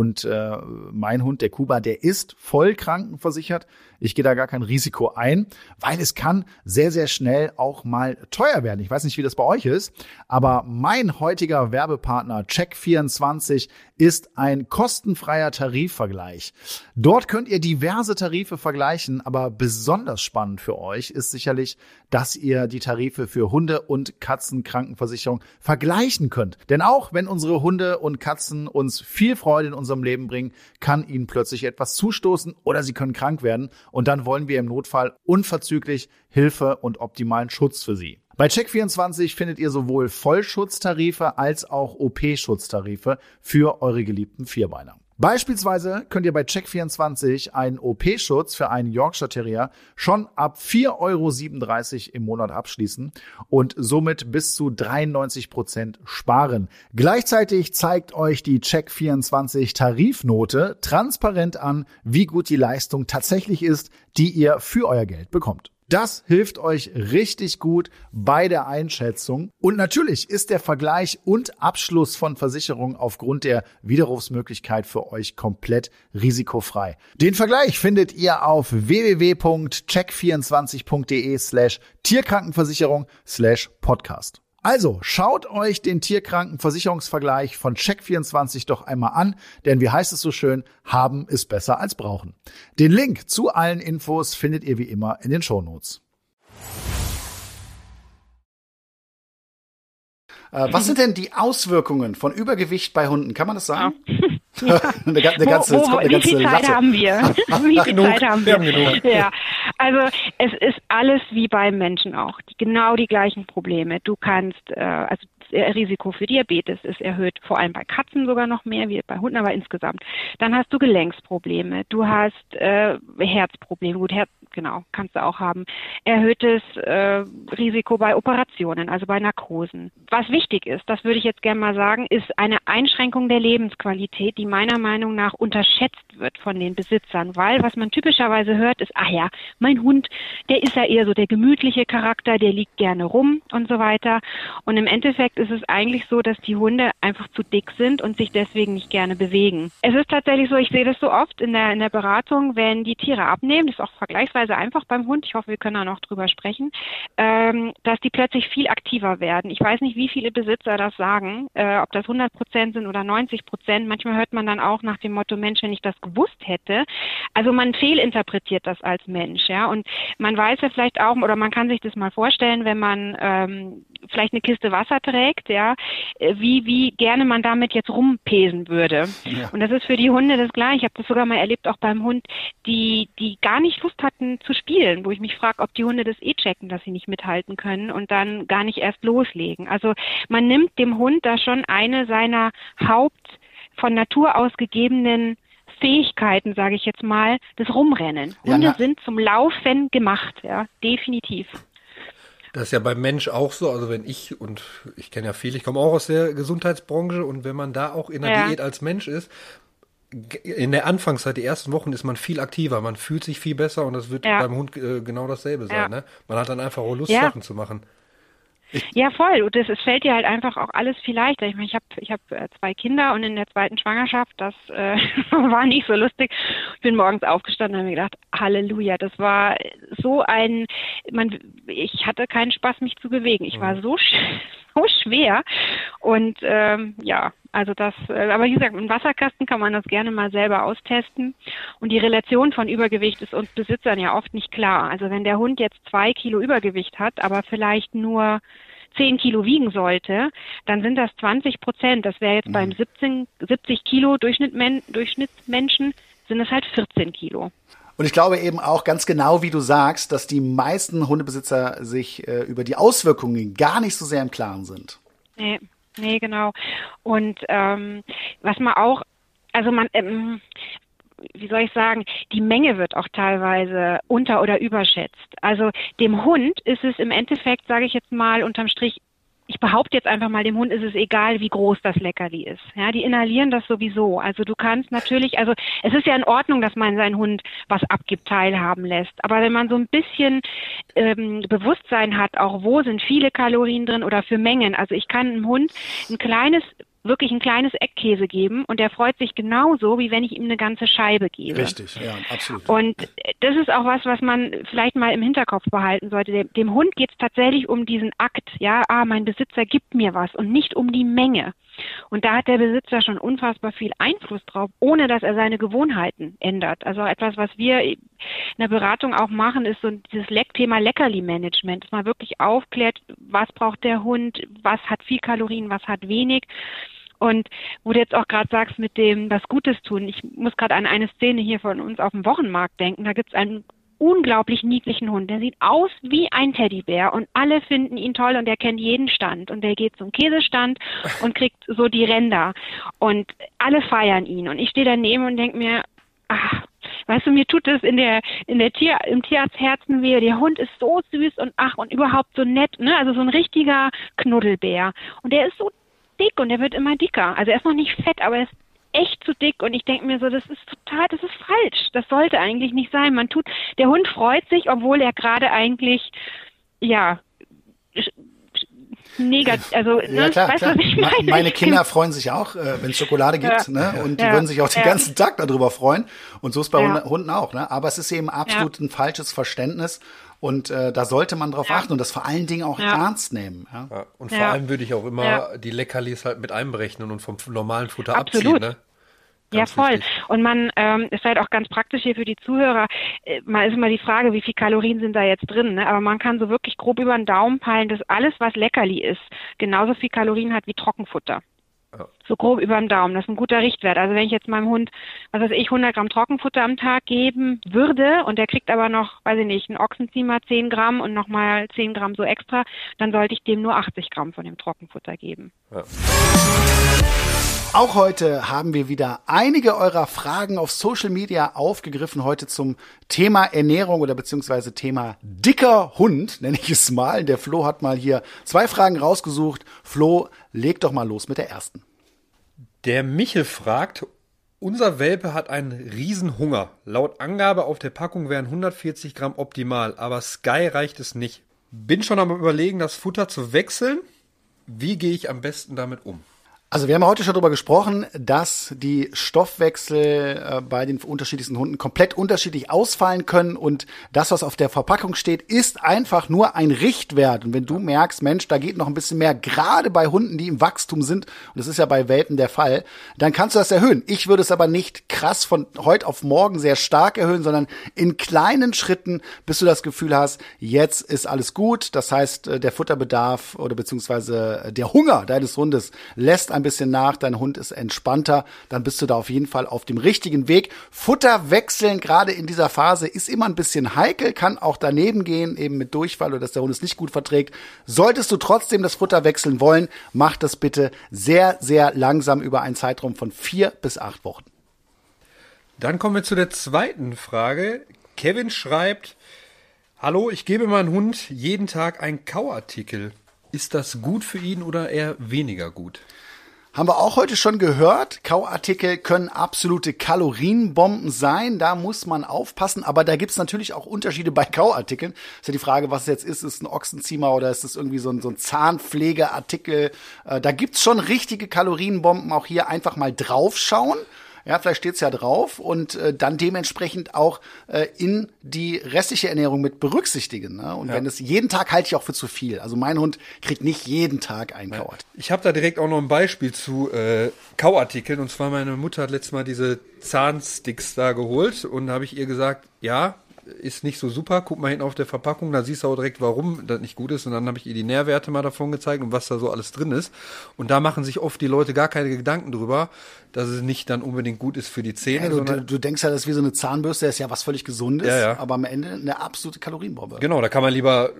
A: Und äh, mein Hund, der Kuba, der ist voll krankenversichert. Ich gehe da gar kein Risiko ein, weil es kann sehr, sehr schnell auch mal teuer werden. Ich weiß nicht, wie das bei euch ist, aber mein heutiger Werbepartner Check24 ist ein kostenfreier Tarifvergleich. Dort könnt ihr diverse Tarife vergleichen, aber besonders spannend für euch ist sicherlich, dass ihr die Tarife für Hunde- und Katzenkrankenversicherung vergleichen könnt. Denn auch wenn unsere Hunde und Katzen uns viel Freude in unserem Leben bringen, kann ihnen plötzlich etwas zustoßen oder sie können krank werden. Und dann wollen wir im Notfall unverzüglich Hilfe und optimalen Schutz für sie. Bei Check24 findet ihr sowohl Vollschutztarife als auch OP-Schutztarife für eure geliebten Vierbeiner. Beispielsweise könnt ihr bei Check24 einen OP-Schutz für einen Yorkshire Terrier schon ab 4,37 Euro im Monat abschließen und somit bis zu 93 Prozent sparen. Gleichzeitig zeigt euch die Check24 Tarifnote transparent an, wie gut die Leistung tatsächlich ist, die ihr für euer Geld bekommt. Das hilft euch richtig gut bei der Einschätzung. Und natürlich ist der Vergleich und Abschluss von Versicherungen aufgrund der Widerrufsmöglichkeit für euch komplett risikofrei. Den Vergleich findet ihr auf www.check24.de slash Tierkrankenversicherung slash Podcast. Also schaut euch den Tierkrankenversicherungsvergleich von Check24 doch einmal an, denn wie heißt es so schön, haben ist besser als brauchen. Den Link zu allen Infos findet ihr wie immer in den Shownotes. Äh, was sind denn die Auswirkungen von Übergewicht bei Hunden? Kann man das sagen?
C: Ja. eine, eine ganze, wo, wo, eine wie viel Zeit Latte. haben wir? wie viel Zeit haben wir? wir ja, also es ist alles wie beim Menschen auch. Die, genau die gleichen Probleme. Du kannst, äh, also Risiko für Diabetes ist erhöht, vor allem bei Katzen sogar noch mehr, wie bei Hunden, aber insgesamt. Dann hast du Gelenksprobleme, du hast äh, Herzprobleme, gut, Herz, genau, kannst du auch haben. Erhöhtes äh, Risiko bei Operationen, also bei Narkosen. Was wichtig ist, das würde ich jetzt gerne mal sagen, ist eine Einschränkung der Lebensqualität, die meiner Meinung nach unterschätzt wird von den Besitzern, weil was man typischerweise hört, ist, ach ja, mein Hund, der ist ja eher so der gemütliche Charakter, der liegt gerne rum und so weiter. Und im Endeffekt ist es eigentlich so, dass die Hunde einfach zu dick sind und sich deswegen nicht gerne bewegen. Es ist tatsächlich so, ich sehe das so oft in der, in der Beratung, wenn die Tiere abnehmen, das ist auch vergleichsweise einfach beim Hund, ich hoffe, wir können da noch drüber sprechen, ähm, dass die plötzlich viel aktiver werden. Ich weiß nicht, wie viele Besitzer das sagen, äh, ob das 100 Prozent sind oder 90 Prozent. Manchmal hört man dann auch nach dem Motto, Mensch, wenn ich das gewusst hätte. Also man fehlinterpretiert das als Mensch, ja. Und man weiß ja vielleicht auch, oder man kann sich das mal vorstellen, wenn man ähm, vielleicht eine Kiste Wasser trägt, ja, äh, wie, wie gerne man damit jetzt rumpesen würde. Ja. Und das ist für die Hunde das gleiche. Ich habe das sogar mal erlebt, auch beim Hund, die, die gar nicht Lust hatten zu spielen, wo ich mich frage, ob die Hunde das eh checken, dass sie nicht mithalten können und dann gar nicht erst loslegen. Also man nimmt dem Hund da schon eine seiner Haupt von Natur aus gegebenen Fähigkeiten, sage ich jetzt mal, das Rumrennen. Hunde ja, sind zum Laufen gemacht, ja, definitiv.
B: Das ist ja beim Mensch auch so. Also wenn ich, und ich kenne ja viel, ich komme auch aus der Gesundheitsbranche und wenn man da auch in der ja. Diät als Mensch ist, in der Anfangszeit, die ersten Wochen, ist man viel aktiver, man fühlt sich viel besser und das wird ja. beim Hund äh, genau dasselbe sein. Ne? Man hat dann einfach auch Lust, Sachen zu machen.
C: Ja, voll. Und das, es fällt dir halt einfach auch alles viel leichter. Ich meine, ich habe ich hab äh, zwei Kinder und in der zweiten Schwangerschaft, das äh, war nicht so lustig. Ich bin morgens aufgestanden und habe mir gedacht, Halleluja, das war so ein, man, ich hatte keinen Spaß, mich zu bewegen. Ich war mhm. so so schwer. Und ähm, ja, also das, äh, aber wie gesagt, im Wasserkasten kann man das gerne mal selber austesten. Und die Relation von Übergewicht ist uns Besitzern ja oft nicht klar. Also wenn der Hund jetzt zwei Kilo Übergewicht hat, aber vielleicht nur 10 Kilo wiegen sollte, dann sind das 20 Prozent. Das wäre jetzt mhm. beim 17, 70 Kilo Durchschnitt, Durchschnittsmenschen, sind es halt 14 Kilo.
A: Und ich glaube eben auch ganz genau, wie du sagst, dass die meisten Hundebesitzer sich äh, über die Auswirkungen gar nicht so sehr im Klaren sind.
C: Nee, nee, genau. Und ähm, was man auch, also man, ähm, wie soll ich sagen, die Menge wird auch teilweise unter- oder überschätzt. Also dem Hund ist es im Endeffekt, sage ich jetzt mal, unterm Strich ich behaupte jetzt einfach mal, dem Hund ist es egal, wie groß das Leckerli ist. Ja, die inhalieren das sowieso. Also du kannst natürlich, also es ist ja in Ordnung, dass man seinen Hund was abgibt, teilhaben lässt. Aber wenn man so ein bisschen ähm, Bewusstsein hat, auch wo sind viele Kalorien drin oder für Mengen. Also ich kann einem Hund ein kleines wirklich ein kleines Eckkäse geben und der freut sich genauso, wie wenn ich ihm eine ganze Scheibe gebe.
A: Richtig, ja, absolut.
C: Und das ist auch was, was man vielleicht mal im Hinterkopf behalten sollte. Dem, dem Hund geht es tatsächlich um diesen Akt, ja, ah, mein Besitzer gibt mir was und nicht um die Menge. Und da hat der Besitzer schon unfassbar viel Einfluss drauf, ohne dass er seine Gewohnheiten ändert. Also etwas, was wir in der Beratung auch machen, ist so dieses Thema Leckerli-Management, dass man wirklich aufklärt, was braucht der Hund, was hat viel Kalorien, was hat wenig. Und wo du jetzt auch gerade sagst mit dem was Gutes tun, ich muss gerade an eine Szene hier von uns auf dem Wochenmarkt denken. Da gibt es einen unglaublich niedlichen Hund. Der sieht aus wie ein Teddybär und alle finden ihn toll und er kennt jeden Stand und der geht zum Käsestand und kriegt so die Ränder und alle feiern ihn und ich stehe daneben und denke mir, ach, weißt du, mir tut es in der in der Tier im Tierarzt Herzen weh. Der Hund ist so süß und ach und überhaupt so nett, ne? Also so ein richtiger Knuddelbär und der ist so dick und der wird immer dicker. Also er ist noch nicht fett, aber er ist echt zu dick und ich denke mir so, das ist total, das ist falsch. Das sollte eigentlich nicht sein. Man tut, der Hund freut sich, obwohl er gerade eigentlich, ja, negativ, also,
A: ja, ne, klar, weißt klar. ich meine? Meine Kinder freuen sich auch, äh, wenn es Schokolade gibt, ja. ne? Und die ja. würden sich auch den ganzen Tag darüber freuen. Und so ist bei Hunden auch, ne? Aber es ist eben absolut ein falsches Verständnis. Und äh, da sollte man drauf achten und das vor allen Dingen auch ernst nehmen. Ja?
B: und vor allem würde ich auch immer die Leckerlis halt mit einberechnen und vom normalen Futter Absolut. abziehen. Ne?
C: Ganz ja, voll. Wichtig. Und man ähm, ist halt auch ganz praktisch hier für die Zuhörer. Äh, mal ist immer die Frage, wie viel Kalorien sind da jetzt drin. Ne? Aber man kann so wirklich grob über den Daumen peilen, dass alles, was Leckerli ist, genauso viel Kalorien hat wie Trockenfutter. Ja. So grob über den Daumen. Das ist ein guter Richtwert. Also wenn ich jetzt meinem Hund, was weiß ich, 100 Gramm Trockenfutter am Tag geben würde und der kriegt aber noch, weiß ich nicht, ein Ochsenziemer 10 Gramm und nochmal 10 Gramm so extra, dann sollte ich dem nur 80 Gramm von dem Trockenfutter geben. Ja.
A: Auch heute haben wir wieder einige eurer Fragen auf Social Media aufgegriffen. Heute zum Thema Ernährung oder beziehungsweise Thema dicker Hund, nenne ich es mal. Der Flo hat mal hier zwei Fragen rausgesucht. Flo, leg doch mal los mit der ersten.
B: Der Michel fragt, unser Welpe hat einen Riesenhunger. Laut Angabe auf der Packung wären 140 Gramm optimal, aber Sky reicht es nicht. Bin schon am überlegen, das Futter zu wechseln. Wie gehe ich am besten damit um?
A: Also wir haben heute schon darüber gesprochen, dass die Stoffwechsel äh, bei den unterschiedlichsten Hunden komplett unterschiedlich ausfallen können und das, was auf der Verpackung steht, ist einfach nur ein Richtwert. Und wenn du merkst, Mensch, da geht noch ein bisschen mehr, gerade bei Hunden, die im Wachstum sind, und das ist ja bei Welpen der Fall, dann kannst du das erhöhen. Ich würde es aber nicht krass von heute auf morgen sehr stark erhöhen, sondern in kleinen Schritten, bis du das Gefühl hast, jetzt ist alles gut. Das heißt, äh, der Futterbedarf oder beziehungsweise der Hunger deines Hundes lässt ein bisschen nach, dein Hund ist entspannter, dann bist du da auf jeden Fall auf dem richtigen Weg. Futter wechseln, gerade in dieser Phase, ist immer ein bisschen heikel, kann auch daneben gehen, eben mit Durchfall oder dass der Hund es nicht gut verträgt. Solltest du trotzdem das Futter wechseln wollen, mach das bitte sehr, sehr langsam über einen Zeitraum von vier bis acht Wochen.
B: Dann kommen wir zu der zweiten Frage. Kevin schreibt, Hallo, ich gebe meinem Hund jeden Tag einen Kauartikel. Ist das gut für ihn oder eher weniger gut?
A: Haben wir auch heute schon gehört. Kauartikel können absolute Kalorienbomben sein. Da muss man aufpassen. Aber da gibt's natürlich auch Unterschiede bei Kauartikeln. Ist ja die Frage, was es jetzt ist. Ist es ein Ochsenziemer oder ist es irgendwie so ein, so ein Zahnpflegeartikel? Äh, da gibt's schon richtige Kalorienbomben. Auch hier einfach mal draufschauen. Ja, vielleicht steht's ja drauf und äh, dann dementsprechend auch äh, in die restliche Ernährung mit berücksichtigen. Ne? Und ja. wenn es jeden Tag halte ich auch für zu viel. Also mein Hund kriegt nicht jeden Tag einen Kauart.
B: Ich habe da direkt auch noch ein Beispiel zu äh, Kauartikeln. Und zwar meine Mutter hat letztes Mal diese Zahnsticks da geholt und habe ich ihr gesagt, ja, ist nicht so super. Guck mal hinten auf der Verpackung, da siehst du auch direkt, warum das nicht gut ist. Und dann habe ich ihr die Nährwerte mal davon gezeigt und was da so alles drin ist. Und da machen sich oft die Leute gar keine Gedanken drüber, dass es nicht dann unbedingt gut ist für die Zähne.
A: Ja, du, du, du, denkst ja, das ist wie so eine Zahnbürste, das ist ja was völlig Gesundes, ja, ja. aber am Ende eine absolute Kalorienbombe.
B: Genau, da kann man lieber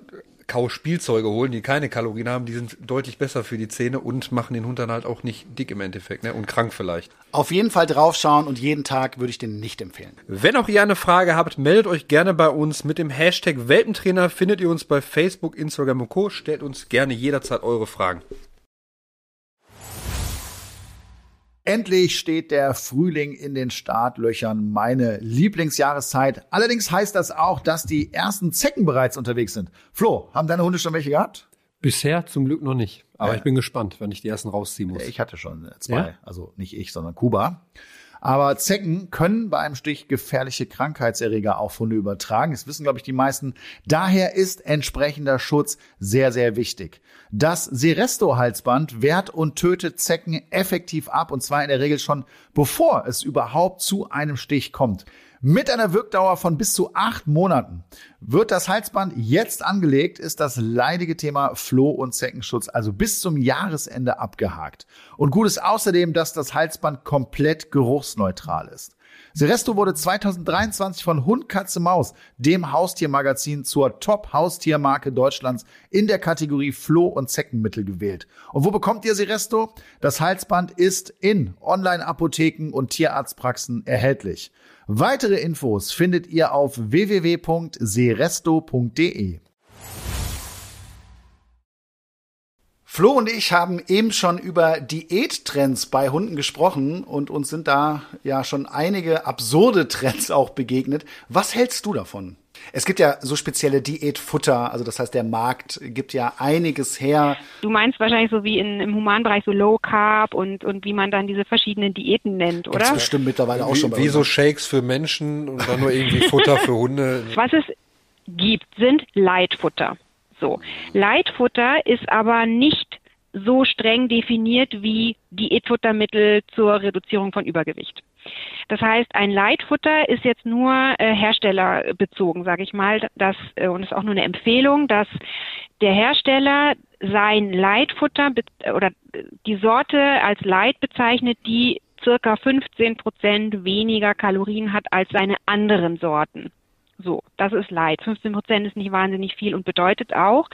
B: Kauspielzeuge holen, die keine Kalorien haben, die sind deutlich besser für die Zähne und machen den Hund dann halt auch nicht dick im Endeffekt ne? und krank vielleicht.
A: Auf jeden Fall draufschauen und jeden Tag würde ich den nicht empfehlen.
B: Wenn auch ihr eine Frage habt, meldet euch gerne bei uns. Mit dem Hashtag Welpentrainer findet ihr uns bei Facebook, Instagram und Co. Stellt uns gerne jederzeit eure Fragen.
A: Endlich steht der Frühling in den Startlöchern, meine Lieblingsjahreszeit. Allerdings heißt das auch, dass die ersten Zecken bereits unterwegs sind. Flo, haben deine Hunde schon welche gehabt?
B: Bisher zum Glück noch nicht. Aber ja. ich bin gespannt, wenn ich die ersten rausziehen muss.
A: Ich hatte schon zwei. Ja? Also nicht ich, sondern Kuba. Aber Zecken können bei einem Stich gefährliche Krankheitserreger auf Hunde übertragen. Das wissen, glaube ich, die meisten. Daher ist entsprechender Schutz sehr, sehr wichtig. Das Seresto-Halsband wehrt und tötet Zecken effektiv ab und zwar in der Regel schon bevor es überhaupt zu einem Stich kommt. Mit einer Wirkdauer von bis zu acht Monaten. Wird das Halsband jetzt angelegt, ist das leidige Thema Floh- und Zeckenschutz also bis zum Jahresende abgehakt. Und gut ist außerdem, dass das Halsband komplett geruchsneutral ist. Seresto wurde 2023 von Hund, Katze, Maus, dem Haustiermagazin, zur Top-Haustiermarke Deutschlands in der Kategorie Floh- und Zeckenmittel gewählt. Und wo bekommt ihr Seresto? Das Halsband ist in Online-Apotheken und Tierarztpraxen erhältlich. Weitere Infos findet ihr auf www.seresto.de. Flo und ich haben eben schon über Diättrends bei Hunden gesprochen und uns sind da ja schon einige absurde Trends auch begegnet. Was hältst du davon? Es gibt ja so spezielle Diätfutter, also das heißt, der Markt gibt ja einiges her.
C: Du meinst wahrscheinlich so wie in, im Humanbereich so Low Carb und, und wie man dann diese verschiedenen Diäten nennt, oder? Das
A: bestimmt mittlerweile auch
B: wie,
A: schon.
B: Bei wie so Shakes für Menschen und dann nur irgendwie Futter für Hunde.
C: Was es gibt, sind Leitfutter. So. Leitfutter ist aber nicht so streng definiert wie Diätfuttermittel zur Reduzierung von Übergewicht. Das heißt, ein Leitfutter ist jetzt nur äh, herstellerbezogen, sage ich mal, das äh, und ist auch nur eine Empfehlung, dass der Hersteller sein Leitfutter oder die Sorte als Leit bezeichnet, die circa 15 Prozent weniger Kalorien hat als seine anderen Sorten. So, das ist Light. 15 Prozent ist nicht wahnsinnig viel und bedeutet auch,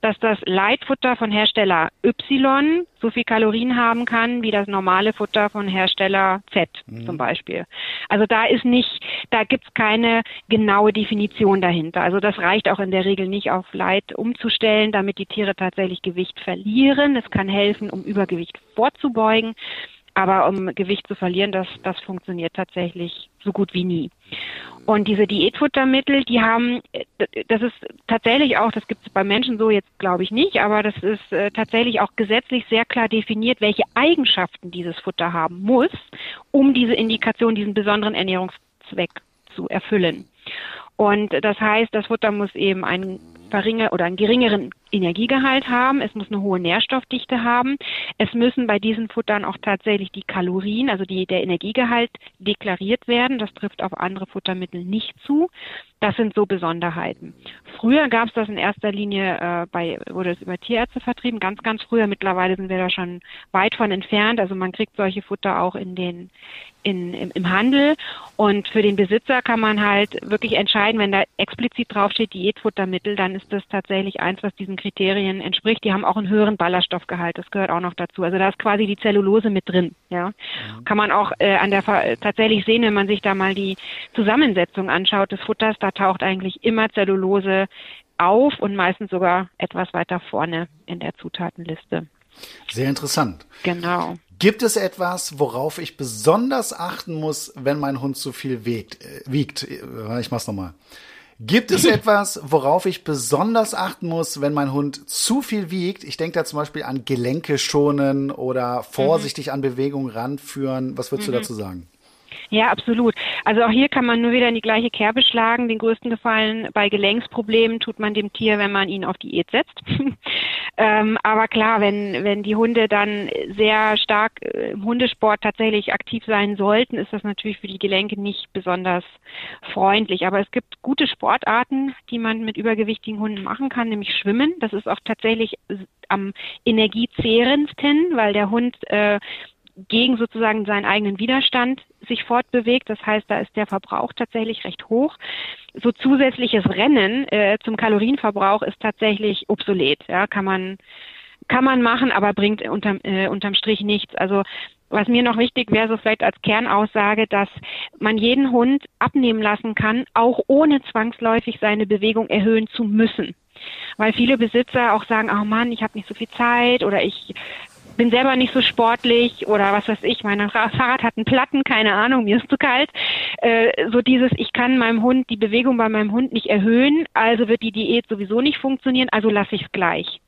C: dass das Leitfutter von Hersteller Y so viel Kalorien haben kann wie das normale Futter von Hersteller Z mhm. zum Beispiel. Also da ist nicht, da gibt's keine genaue Definition dahinter. Also das reicht auch in der Regel nicht auf Light umzustellen, damit die Tiere tatsächlich Gewicht verlieren. Es kann helfen, um Übergewicht vorzubeugen. Aber um Gewicht zu verlieren, das, das funktioniert tatsächlich so gut wie nie. Und diese Diätfuttermittel, die haben, das ist tatsächlich auch, das gibt es bei Menschen so jetzt glaube ich nicht, aber das ist äh, tatsächlich auch gesetzlich sehr klar definiert, welche Eigenschaften dieses Futter haben muss, um diese Indikation, diesen besonderen Ernährungszweck zu erfüllen. Und das heißt, das Futter muss eben einen verringern oder einen geringeren Energiegehalt haben, es muss eine hohe Nährstoffdichte haben, es müssen bei diesen Futtern auch tatsächlich die Kalorien, also die, der Energiegehalt deklariert werden. Das trifft auf andere Futtermittel nicht zu. Das sind so Besonderheiten. Früher gab es das in erster Linie äh, bei, wurde es über Tierärzte vertrieben, ganz, ganz früher. Mittlerweile sind wir da schon weit von entfernt. Also man kriegt solche Futter auch in den in, im, im Handel. Und für den Besitzer kann man halt wirklich entscheiden, wenn da explizit draufsteht Diätfuttermittel, dann ist das tatsächlich eins, was diesen Kriterien entspricht. Die haben auch einen höheren Ballaststoffgehalt, das gehört auch noch dazu. Also da ist quasi die Zellulose mit drin. Ja, mhm. kann man auch äh, an der tatsächlich sehen, wenn man sich da mal die Zusammensetzung anschaut des Futters. Da taucht eigentlich immer Zellulose auf und meistens sogar etwas weiter vorne in der Zutatenliste.
A: Sehr interessant.
C: Genau.
A: Gibt es etwas, worauf ich besonders achten muss, wenn mein Hund zu viel wiegt? Äh, wiegt? Ich mach's nochmal. Gibt es etwas, worauf ich besonders achten muss, wenn mein Hund zu viel wiegt? Ich denke da zum Beispiel an Gelenke schonen oder vorsichtig mhm. an Bewegungen ranführen. Was würdest mhm. du dazu sagen?
C: Ja, absolut. Also auch hier kann man nur wieder in die gleiche Kerbe schlagen. Den größten Gefallen bei Gelenksproblemen tut man dem Tier, wenn man ihn auf Diät setzt. Ähm, aber klar, wenn, wenn die Hunde dann sehr stark äh, im Hundesport tatsächlich aktiv sein sollten, ist das natürlich für die Gelenke nicht besonders freundlich. Aber es gibt gute Sportarten, die man mit übergewichtigen Hunden machen kann, nämlich Schwimmen. Das ist auch tatsächlich am energiezehrendsten, weil der Hund äh, gegen sozusagen seinen eigenen Widerstand sich fortbewegt. Das heißt, da ist der Verbrauch tatsächlich recht hoch. So zusätzliches Rennen äh, zum Kalorienverbrauch ist tatsächlich obsolet. Ja, kann man kann man machen, aber bringt unterm, äh, unterm Strich nichts. Also was mir noch wichtig wäre, so vielleicht als Kernaussage, dass man jeden Hund abnehmen lassen kann, auch ohne zwangsläufig seine Bewegung erhöhen zu müssen. Weil viele Besitzer auch sagen, oh Mann, ich habe nicht so viel Zeit oder ich bin selber nicht so sportlich oder was weiß ich, mein Fahrrad hat einen Platten, keine Ahnung, mir ist zu kalt. Äh, so dieses, ich kann meinem Hund die Bewegung bei meinem Hund nicht erhöhen, also wird die Diät sowieso nicht funktionieren, also lasse ich es gleich.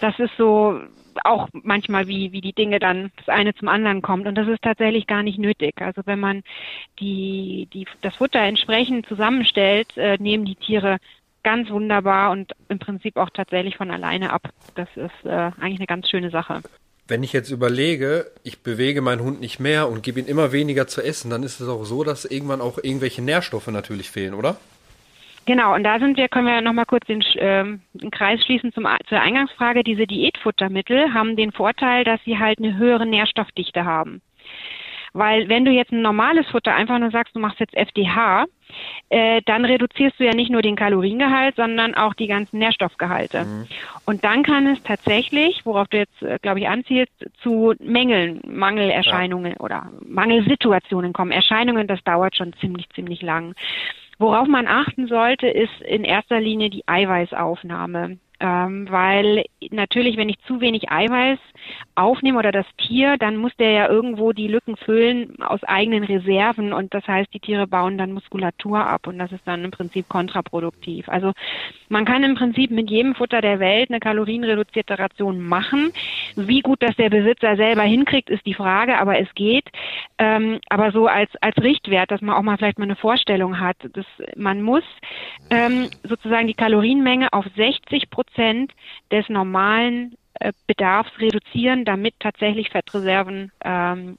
C: Das ist so auch manchmal, wie, wie die Dinge dann das eine zum anderen kommt. Und das ist tatsächlich gar nicht nötig. Also wenn man die, die, das Futter entsprechend zusammenstellt, äh, nehmen die Tiere ganz wunderbar und im Prinzip auch tatsächlich von alleine ab. Das ist äh, eigentlich eine ganz schöne Sache.
B: Wenn ich jetzt überlege, ich bewege meinen Hund nicht mehr und gebe ihm immer weniger zu essen, dann ist es auch so, dass irgendwann auch irgendwelche Nährstoffe natürlich fehlen, oder?
C: Genau, und da sind wir, können wir nochmal kurz den, ähm, den Kreis schließen zum, zur Eingangsfrage. Diese Diätfuttermittel haben den Vorteil, dass sie halt eine höhere Nährstoffdichte haben. Weil wenn du jetzt ein normales Futter einfach nur sagst, du machst jetzt FDH, äh, dann reduzierst du ja nicht nur den Kaloriengehalt, sondern auch die ganzen Nährstoffgehalte. Mhm. Und dann kann es tatsächlich, worauf du jetzt, äh, glaube ich, anzielst, zu Mängeln, Mangelerscheinungen ja. oder Mangelsituationen kommen. Erscheinungen, das dauert schon ziemlich, ziemlich lang. Worauf man achten sollte, ist in erster Linie die Eiweißaufnahme ähm, weil natürlich, wenn ich zu wenig Eiweiß aufnehme oder das Tier, dann muss der ja irgendwo die Lücken füllen aus eigenen Reserven und das heißt, die Tiere bauen dann Muskulatur ab und das ist dann im Prinzip kontraproduktiv. Also man kann im Prinzip mit jedem Futter der Welt eine kalorienreduzierte Ration machen. Wie gut das der Besitzer selber hinkriegt, ist die Frage, aber es geht. Ähm, aber so als, als Richtwert, dass man auch mal vielleicht mal eine Vorstellung hat, dass man muss ähm, sozusagen die Kalorienmenge auf 60 Prozent Prozent des normalen äh, Bedarfs reduzieren, damit tatsächlich Fettreserven ähm,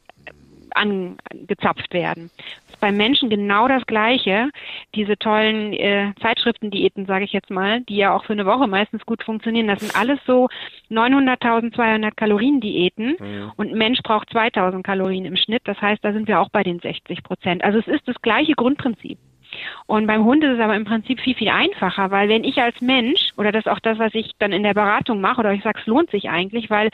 C: angezapft werden. Das ist beim Menschen genau das Gleiche. Diese tollen äh, Zeitschriftendiäten, sage ich jetzt mal, die ja auch für eine Woche meistens gut funktionieren, das sind alles so 900.200 Kalorien Diäten mhm. und ein Mensch braucht 2.000 Kalorien im Schnitt. Das heißt, da sind wir auch bei den 60 Prozent. Also es ist das gleiche Grundprinzip. Und beim Hund ist es aber im Prinzip viel, viel einfacher, weil wenn ich als Mensch, oder das ist auch das, was ich dann in der Beratung mache, oder ich sage, es lohnt sich eigentlich, weil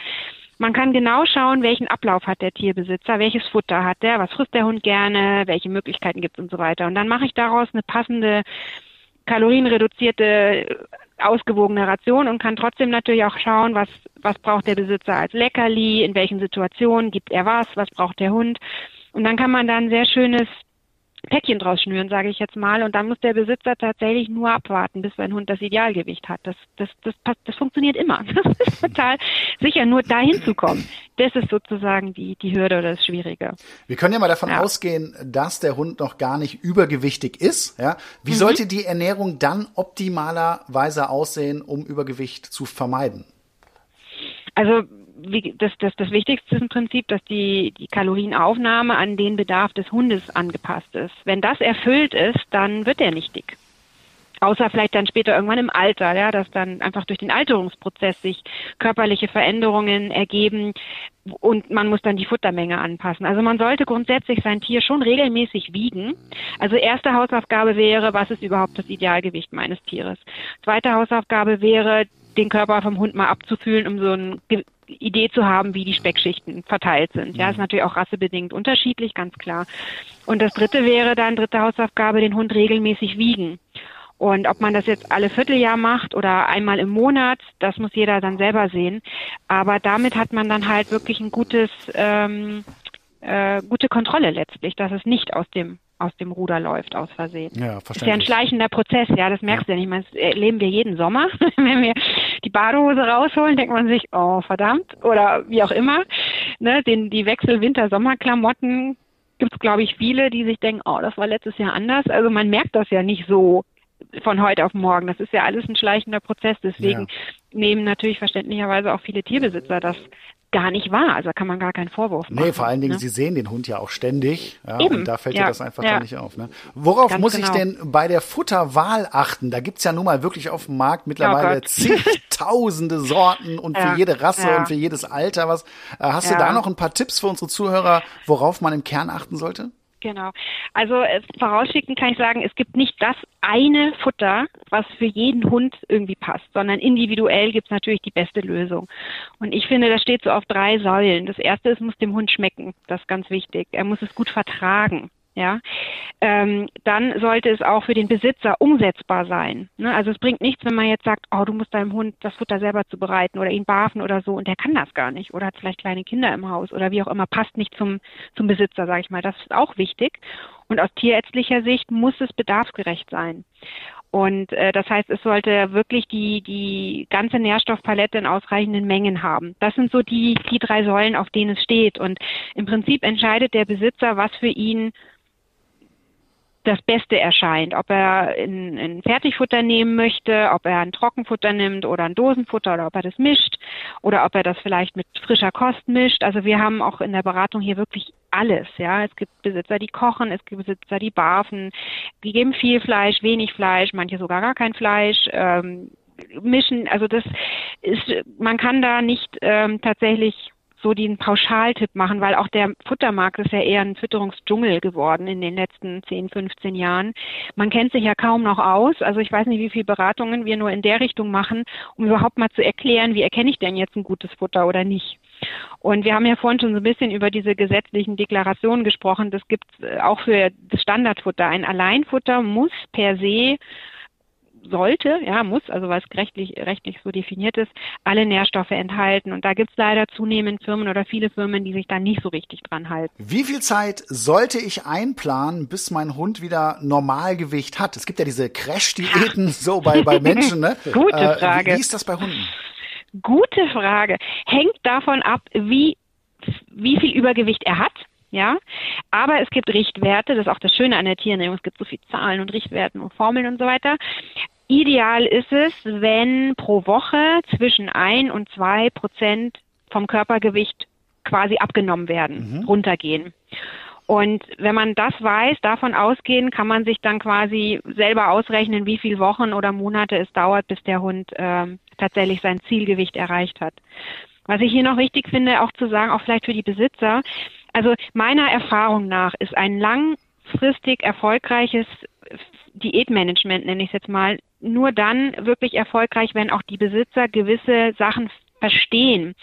C: man kann genau schauen, welchen Ablauf hat der Tierbesitzer, welches Futter hat der, was frisst der Hund gerne, welche Möglichkeiten gibt es und so weiter. Und dann mache ich daraus eine passende, kalorienreduzierte, ausgewogene Ration und kann trotzdem natürlich auch schauen, was, was braucht der Besitzer als Leckerli, in welchen Situationen gibt er was, was braucht der Hund. Und dann kann man da ein sehr schönes Päckchen draus schnüren, sage ich jetzt mal. Und dann muss der Besitzer tatsächlich nur abwarten, bis sein Hund das Idealgewicht hat. Das, das, das, das, das funktioniert immer. Das ist total sicher, nur dahin zu kommen. Das ist sozusagen die, die Hürde oder das Schwierige.
A: Wir können ja mal davon ja. ausgehen, dass der Hund noch gar nicht übergewichtig ist. Ja? Wie mhm. sollte die Ernährung dann optimalerweise aussehen, um Übergewicht zu vermeiden?
C: Also das, das, das Wichtigste ist im Prinzip, dass die, die Kalorienaufnahme an den Bedarf des Hundes angepasst ist. Wenn das erfüllt ist, dann wird er nicht dick. Außer vielleicht dann später irgendwann im Alter, ja, dass dann einfach durch den Alterungsprozess sich körperliche Veränderungen ergeben und man muss dann die Futtermenge anpassen. Also man sollte grundsätzlich sein Tier schon regelmäßig wiegen. Also erste Hausaufgabe wäre, was ist überhaupt das Idealgewicht meines Tieres? Zweite Hausaufgabe wäre, den Körper vom Hund mal abzufühlen, um so ein Idee zu haben, wie die Speckschichten verteilt sind. Ja, ist mhm. natürlich auch rassebedingt unterschiedlich, ganz klar. Und das dritte wäre dann, dritte Hausaufgabe, den Hund regelmäßig wiegen. Und ob man das jetzt alle Vierteljahr macht oder einmal im Monat, das muss jeder dann selber sehen. Aber damit hat man dann halt wirklich ein gutes, ähm, äh, gute Kontrolle letztlich, dass es nicht aus dem aus dem Ruder läuft aus Versehen. Ja, verständlich. Ist ja ein schleichender Prozess, ja, das merkst ja. du ja nicht. Das erleben wir jeden Sommer. Wenn wir die Badehose rausholen, denkt man sich, oh verdammt, oder wie auch immer. Ne, den, die Wechsel Winter-Sommer-Klamotten gibt es, glaube ich, viele, die sich denken, oh, das war letztes Jahr anders. Also man merkt das ja nicht so von heute auf morgen. Das ist ja alles ein schleichender Prozess. Deswegen ja. nehmen natürlich verständlicherweise auch viele Tierbesitzer das gar nicht wahr. Also da kann man gar keinen Vorwurf machen.
A: Nee, vor allen Dingen, ne? sie sehen den Hund ja auch ständig. Ja, Eben. Und da fällt ja, das einfach ja. gar nicht auf. Ne? Worauf Ganz muss genau. ich denn bei der Futterwahl achten? Da gibt's ja nun mal wirklich auf dem Markt mittlerweile oh zigtausende Sorten und für jede Rasse und für jedes Alter was. Äh, hast du da noch ein paar Tipps für unsere Zuhörer, worauf man im Kern achten sollte?
C: Genau. Also äh, vorausschickend kann ich sagen, es gibt nicht das eine Futter, was für jeden Hund irgendwie passt, sondern individuell gibt es natürlich die beste Lösung. Und ich finde, das steht so auf drei Säulen. Das erste ist, muss dem Hund schmecken. Das ist ganz wichtig. Er muss es gut vertragen. Ja, ähm, dann sollte es auch für den Besitzer umsetzbar sein. Ne? Also es bringt nichts, wenn man jetzt sagt, oh, du musst deinem Hund das Futter selber zubereiten oder ihn barfen oder so und der kann das gar nicht oder hat vielleicht kleine Kinder im Haus oder wie auch immer, passt nicht zum, zum Besitzer, sage ich mal. Das ist auch wichtig. Und aus tierärztlicher Sicht muss es bedarfsgerecht sein. Und äh, das heißt, es sollte wirklich die, die ganze Nährstoffpalette in ausreichenden Mengen haben. Das sind so die, die drei Säulen, auf denen es steht. Und im Prinzip entscheidet der Besitzer, was für ihn das Beste erscheint. Ob er ein, ein Fertigfutter nehmen möchte, ob er ein Trockenfutter nimmt oder ein Dosenfutter oder ob er das mischt oder ob er das vielleicht mit frischer Kost mischt. Also wir haben auch in der Beratung hier wirklich alles. Ja, es gibt Besitzer, die kochen, es gibt Besitzer, die barfen, die geben viel Fleisch, wenig Fleisch, manche sogar gar kein Fleisch. Ähm, mischen, also das ist, man kann da nicht ähm, tatsächlich so den Pauschaltipp machen, weil auch der Futtermarkt ist ja eher ein Fütterungsdschungel geworden in den letzten 10, 15 Jahren. Man kennt sich ja kaum noch aus. Also ich weiß nicht, wie viele Beratungen wir nur in der Richtung machen, um überhaupt mal zu erklären, wie erkenne ich denn jetzt ein gutes Futter oder nicht. Und wir haben ja vorhin schon so ein bisschen über diese gesetzlichen Deklarationen gesprochen. Das gibt es auch für das Standardfutter. Ein Alleinfutter muss per se sollte, ja, muss, also weil es rechtlich, rechtlich so definiert ist, alle Nährstoffe enthalten. Und da gibt es leider zunehmend Firmen oder viele Firmen, die sich da nicht so richtig dran halten.
A: Wie viel Zeit sollte ich einplanen, bis mein Hund wieder Normalgewicht hat? Es gibt ja diese Crash-Diäten so bei, bei Menschen, ne?
C: Gute äh, Frage.
A: Wie, wie ist das bei Hunden?
C: Gute Frage. Hängt davon ab, wie, wie viel Übergewicht er hat ja. Aber es gibt Richtwerte, das ist auch das Schöne an der Tierernährung, es gibt so viele Zahlen und Richtwerten und Formeln und so weiter. Ideal ist es, wenn pro Woche zwischen ein und zwei Prozent vom Körpergewicht quasi abgenommen werden, mhm. runtergehen. Und wenn man das weiß, davon ausgehen, kann man sich dann quasi selber ausrechnen, wie viele Wochen oder Monate es dauert, bis der Hund äh, tatsächlich sein Zielgewicht erreicht hat. Was ich hier noch wichtig finde, auch zu sagen, auch vielleicht für die Besitzer, also meiner Erfahrung nach ist ein langfristig erfolgreiches Diätmanagement, nenne ich es jetzt mal, nur dann wirklich erfolgreich, wenn auch die Besitzer gewisse Sachen verstehen.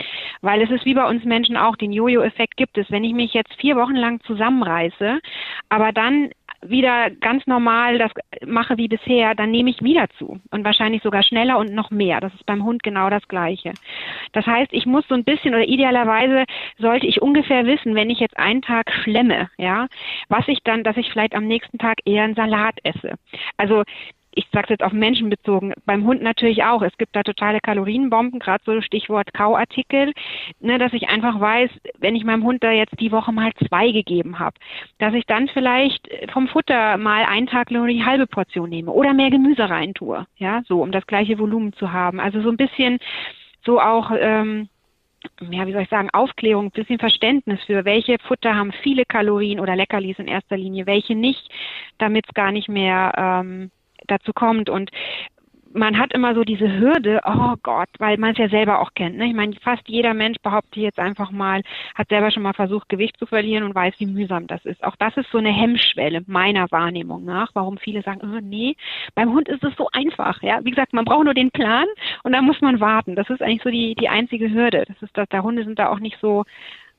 C: Weil es ist wie bei uns Menschen auch, den Jojo-Effekt gibt es. Wenn ich mich jetzt vier Wochen lang zusammenreiße, aber dann wieder ganz normal das mache wie bisher, dann nehme ich wieder zu und wahrscheinlich sogar schneller und noch mehr. Das ist beim Hund genau das Gleiche. Das heißt, ich muss so ein bisschen oder idealerweise sollte ich ungefähr wissen, wenn ich jetzt einen Tag schlemme, ja, was ich dann, dass ich vielleicht am nächsten Tag eher einen Salat esse. Also ich sage jetzt auf Menschen bezogen, beim Hund natürlich auch. Es gibt da totale Kalorienbomben, gerade so Stichwort Kauartikel, ne, dass ich einfach weiß, wenn ich meinem Hund da jetzt die Woche mal zwei gegeben habe, dass ich dann vielleicht vom Futter mal einen Tag nur die halbe Portion nehme oder mehr Gemüse reintue, ja, so um das gleiche Volumen zu haben. Also so ein bisschen so auch ähm, ja, wie soll ich sagen, Aufklärung, ein bisschen Verständnis für, welche Futter haben viele Kalorien oder Leckerlis in erster Linie, welche nicht, damit es gar nicht mehr ähm, dazu kommt. Und man hat immer so diese Hürde, oh Gott, weil man es ja selber auch kennt. Ne? Ich meine, fast jeder Mensch behauptet jetzt einfach mal, hat selber schon mal versucht, Gewicht zu verlieren und weiß, wie mühsam das ist. Auch das ist so eine Hemmschwelle meiner Wahrnehmung nach, warum viele sagen, oh, nee, beim Hund ist es so einfach. Ja, wie gesagt, man braucht nur den Plan und dann muss man warten. Das ist eigentlich so die die einzige Hürde. Das ist, dass da Hunde sind da auch nicht so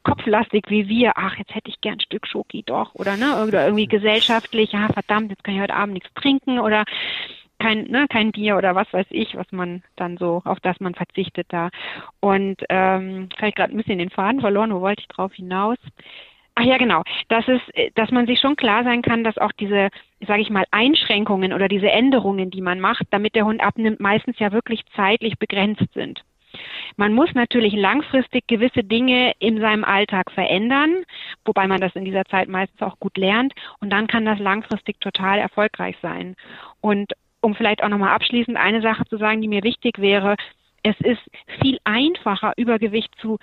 C: kopflastig wie wir, ach, jetzt hätte ich gern ein Stück Schoki doch, oder ne, oder irgendwie gesellschaftlich, ja, verdammt, jetzt kann ich heute Abend nichts trinken oder kein, ne, kein Bier oder was weiß ich, was man dann so, auf das man verzichtet da. Und ähm, vielleicht gerade ein bisschen den Faden verloren, wo wollte ich drauf hinaus? Ach ja, genau. Das ist, dass man sich schon klar sein kann, dass auch diese, sage ich mal, Einschränkungen oder diese Änderungen, die man macht, damit der Hund abnimmt, meistens ja wirklich zeitlich begrenzt sind. Man muss natürlich langfristig gewisse Dinge in seinem Alltag verändern, wobei man das in dieser Zeit meistens auch gut lernt. Und dann kann das langfristig total erfolgreich sein. Und um vielleicht auch nochmal abschließend eine Sache zu sagen, die mir wichtig wäre, es ist viel einfacher, Übergewicht zu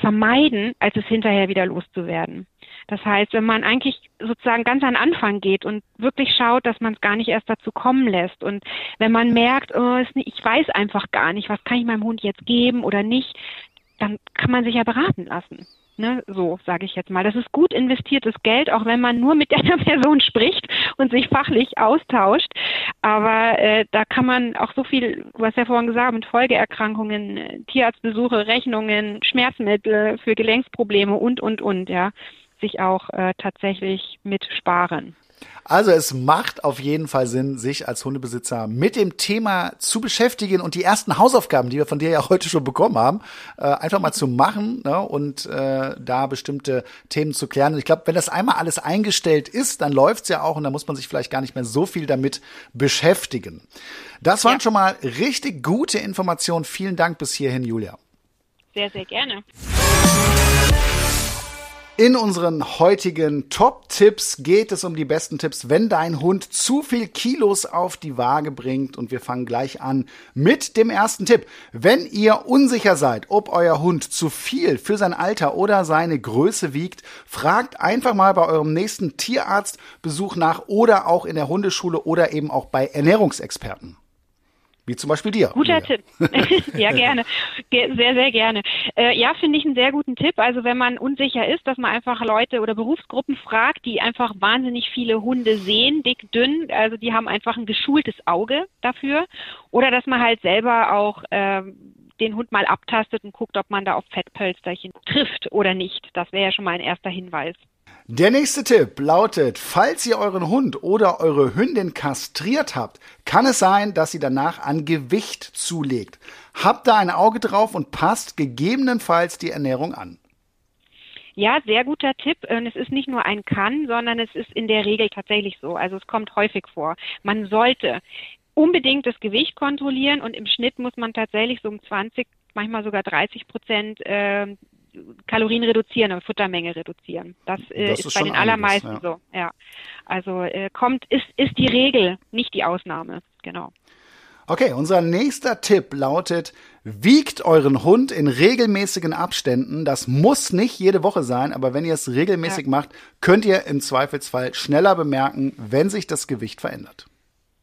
C: vermeiden, als es hinterher wieder loszuwerden. Das heißt, wenn man eigentlich sozusagen ganz an Anfang geht und wirklich schaut, dass man es gar nicht erst dazu kommen lässt und wenn man merkt, oh, ich weiß einfach gar nicht, was kann ich meinem Hund jetzt geben oder nicht, dann kann man sich ja beraten lassen. Ne, so sage ich jetzt mal. Das ist gut investiertes Geld, auch wenn man nur mit einer Person spricht und sich fachlich austauscht. Aber äh, da kann man auch so viel, du hast ja vorhin gesagt, mit Folgeerkrankungen, äh, Tierarztbesuche, Rechnungen, Schmerzmittel für Gelenksprobleme und, und, und, ja, sich auch äh, tatsächlich mit sparen.
A: Also es macht auf jeden Fall Sinn, sich als Hundebesitzer mit dem Thema zu beschäftigen und die ersten Hausaufgaben, die wir von dir ja heute schon bekommen haben, äh, einfach mal zu machen ne, und äh, da bestimmte Themen zu klären. Und ich glaube, wenn das einmal alles eingestellt ist, dann läuft's ja auch und dann muss man sich vielleicht gar nicht mehr so viel damit beschäftigen. Das waren ja. schon mal richtig gute Informationen. Vielen Dank bis hierhin, Julia.
C: Sehr, sehr gerne.
A: In unseren heutigen Top-Tipps geht es um die besten Tipps, wenn dein Hund zu viel Kilos auf die Waage bringt. Und wir fangen gleich an mit dem ersten Tipp. Wenn ihr unsicher seid, ob euer Hund zu viel für sein Alter oder seine Größe wiegt, fragt einfach mal bei eurem nächsten Tierarztbesuch nach oder auch in der Hundeschule oder eben auch bei Ernährungsexperten. Wie zum Beispiel dir.
C: Guter Tipp. ja, gerne. Sehr, sehr gerne. Äh, ja, finde ich einen sehr guten Tipp. Also wenn man unsicher ist, dass man einfach Leute oder Berufsgruppen fragt, die einfach wahnsinnig viele Hunde sehen, dick, dünn. Also die haben einfach ein geschultes Auge dafür. Oder dass man halt selber auch äh, den Hund mal abtastet und guckt, ob man da auf Fettpölsterchen trifft oder nicht. Das wäre ja schon mal ein erster Hinweis.
A: Der nächste Tipp lautet, falls ihr euren Hund oder eure Hündin kastriert habt, kann es sein, dass sie danach an Gewicht zulegt. Habt da ein Auge drauf und passt gegebenenfalls die Ernährung an.
C: Ja, sehr guter Tipp. Und es ist nicht nur ein kann, sondern es ist in der Regel tatsächlich so. Also es kommt häufig vor. Man sollte unbedingt das Gewicht kontrollieren und im Schnitt muss man tatsächlich so um 20, manchmal sogar 30 Prozent äh, Kalorien reduzieren, Futtermenge reduzieren. Das, äh, das ist, ist bei den allermeisten einiges, ja. so. Ja. Also äh, kommt ist ist die Regel, nicht die Ausnahme. Genau.
A: Okay, unser nächster Tipp lautet, wiegt euren Hund in regelmäßigen Abständen. Das muss nicht jede Woche sein, aber wenn ihr es regelmäßig ja. macht, könnt ihr im Zweifelsfall schneller bemerken, wenn sich das Gewicht verändert.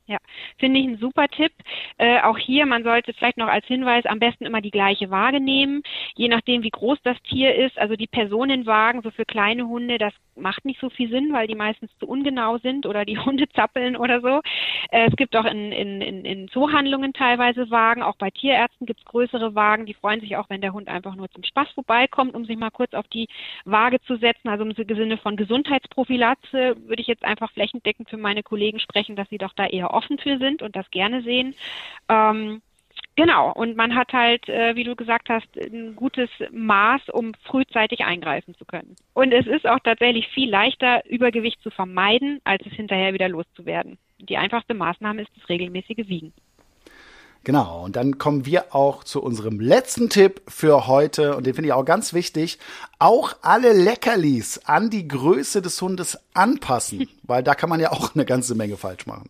C: Ja, finde ich ein super Tipp. Äh, auch hier, man sollte vielleicht noch als Hinweis am besten immer die gleiche Waage nehmen, je nachdem, wie groß das Tier ist. Also die Personenwagen, so für kleine Hunde, das macht nicht so viel Sinn, weil die meistens zu ungenau sind oder die Hunde zappeln oder so. Äh, es gibt auch in, in, in, in Zoohandlungen teilweise Wagen, auch bei Tierärzten gibt es größere Wagen, die freuen sich auch, wenn der Hund einfach nur zum Spaß vorbeikommt, um sich mal kurz auf die Waage zu setzen. Also im Sinne von Gesundheitsprophylaxe würde ich jetzt einfach flächendeckend für meine Kollegen sprechen, dass sie doch da eher offen für sind und das gerne sehen. Ähm, Genau, und man hat halt, äh, wie du gesagt hast, ein gutes Maß, um frühzeitig eingreifen zu können. Und es ist auch tatsächlich viel leichter, Übergewicht zu vermeiden, als es hinterher wieder loszuwerden. Die einfachste Maßnahme ist das regelmäßige Wiegen.
A: Genau, und dann kommen wir auch zu unserem letzten Tipp für heute und den finde ich auch ganz wichtig. Auch alle Leckerlis an die Größe des Hundes anpassen, weil da kann man ja auch eine ganze Menge falsch machen.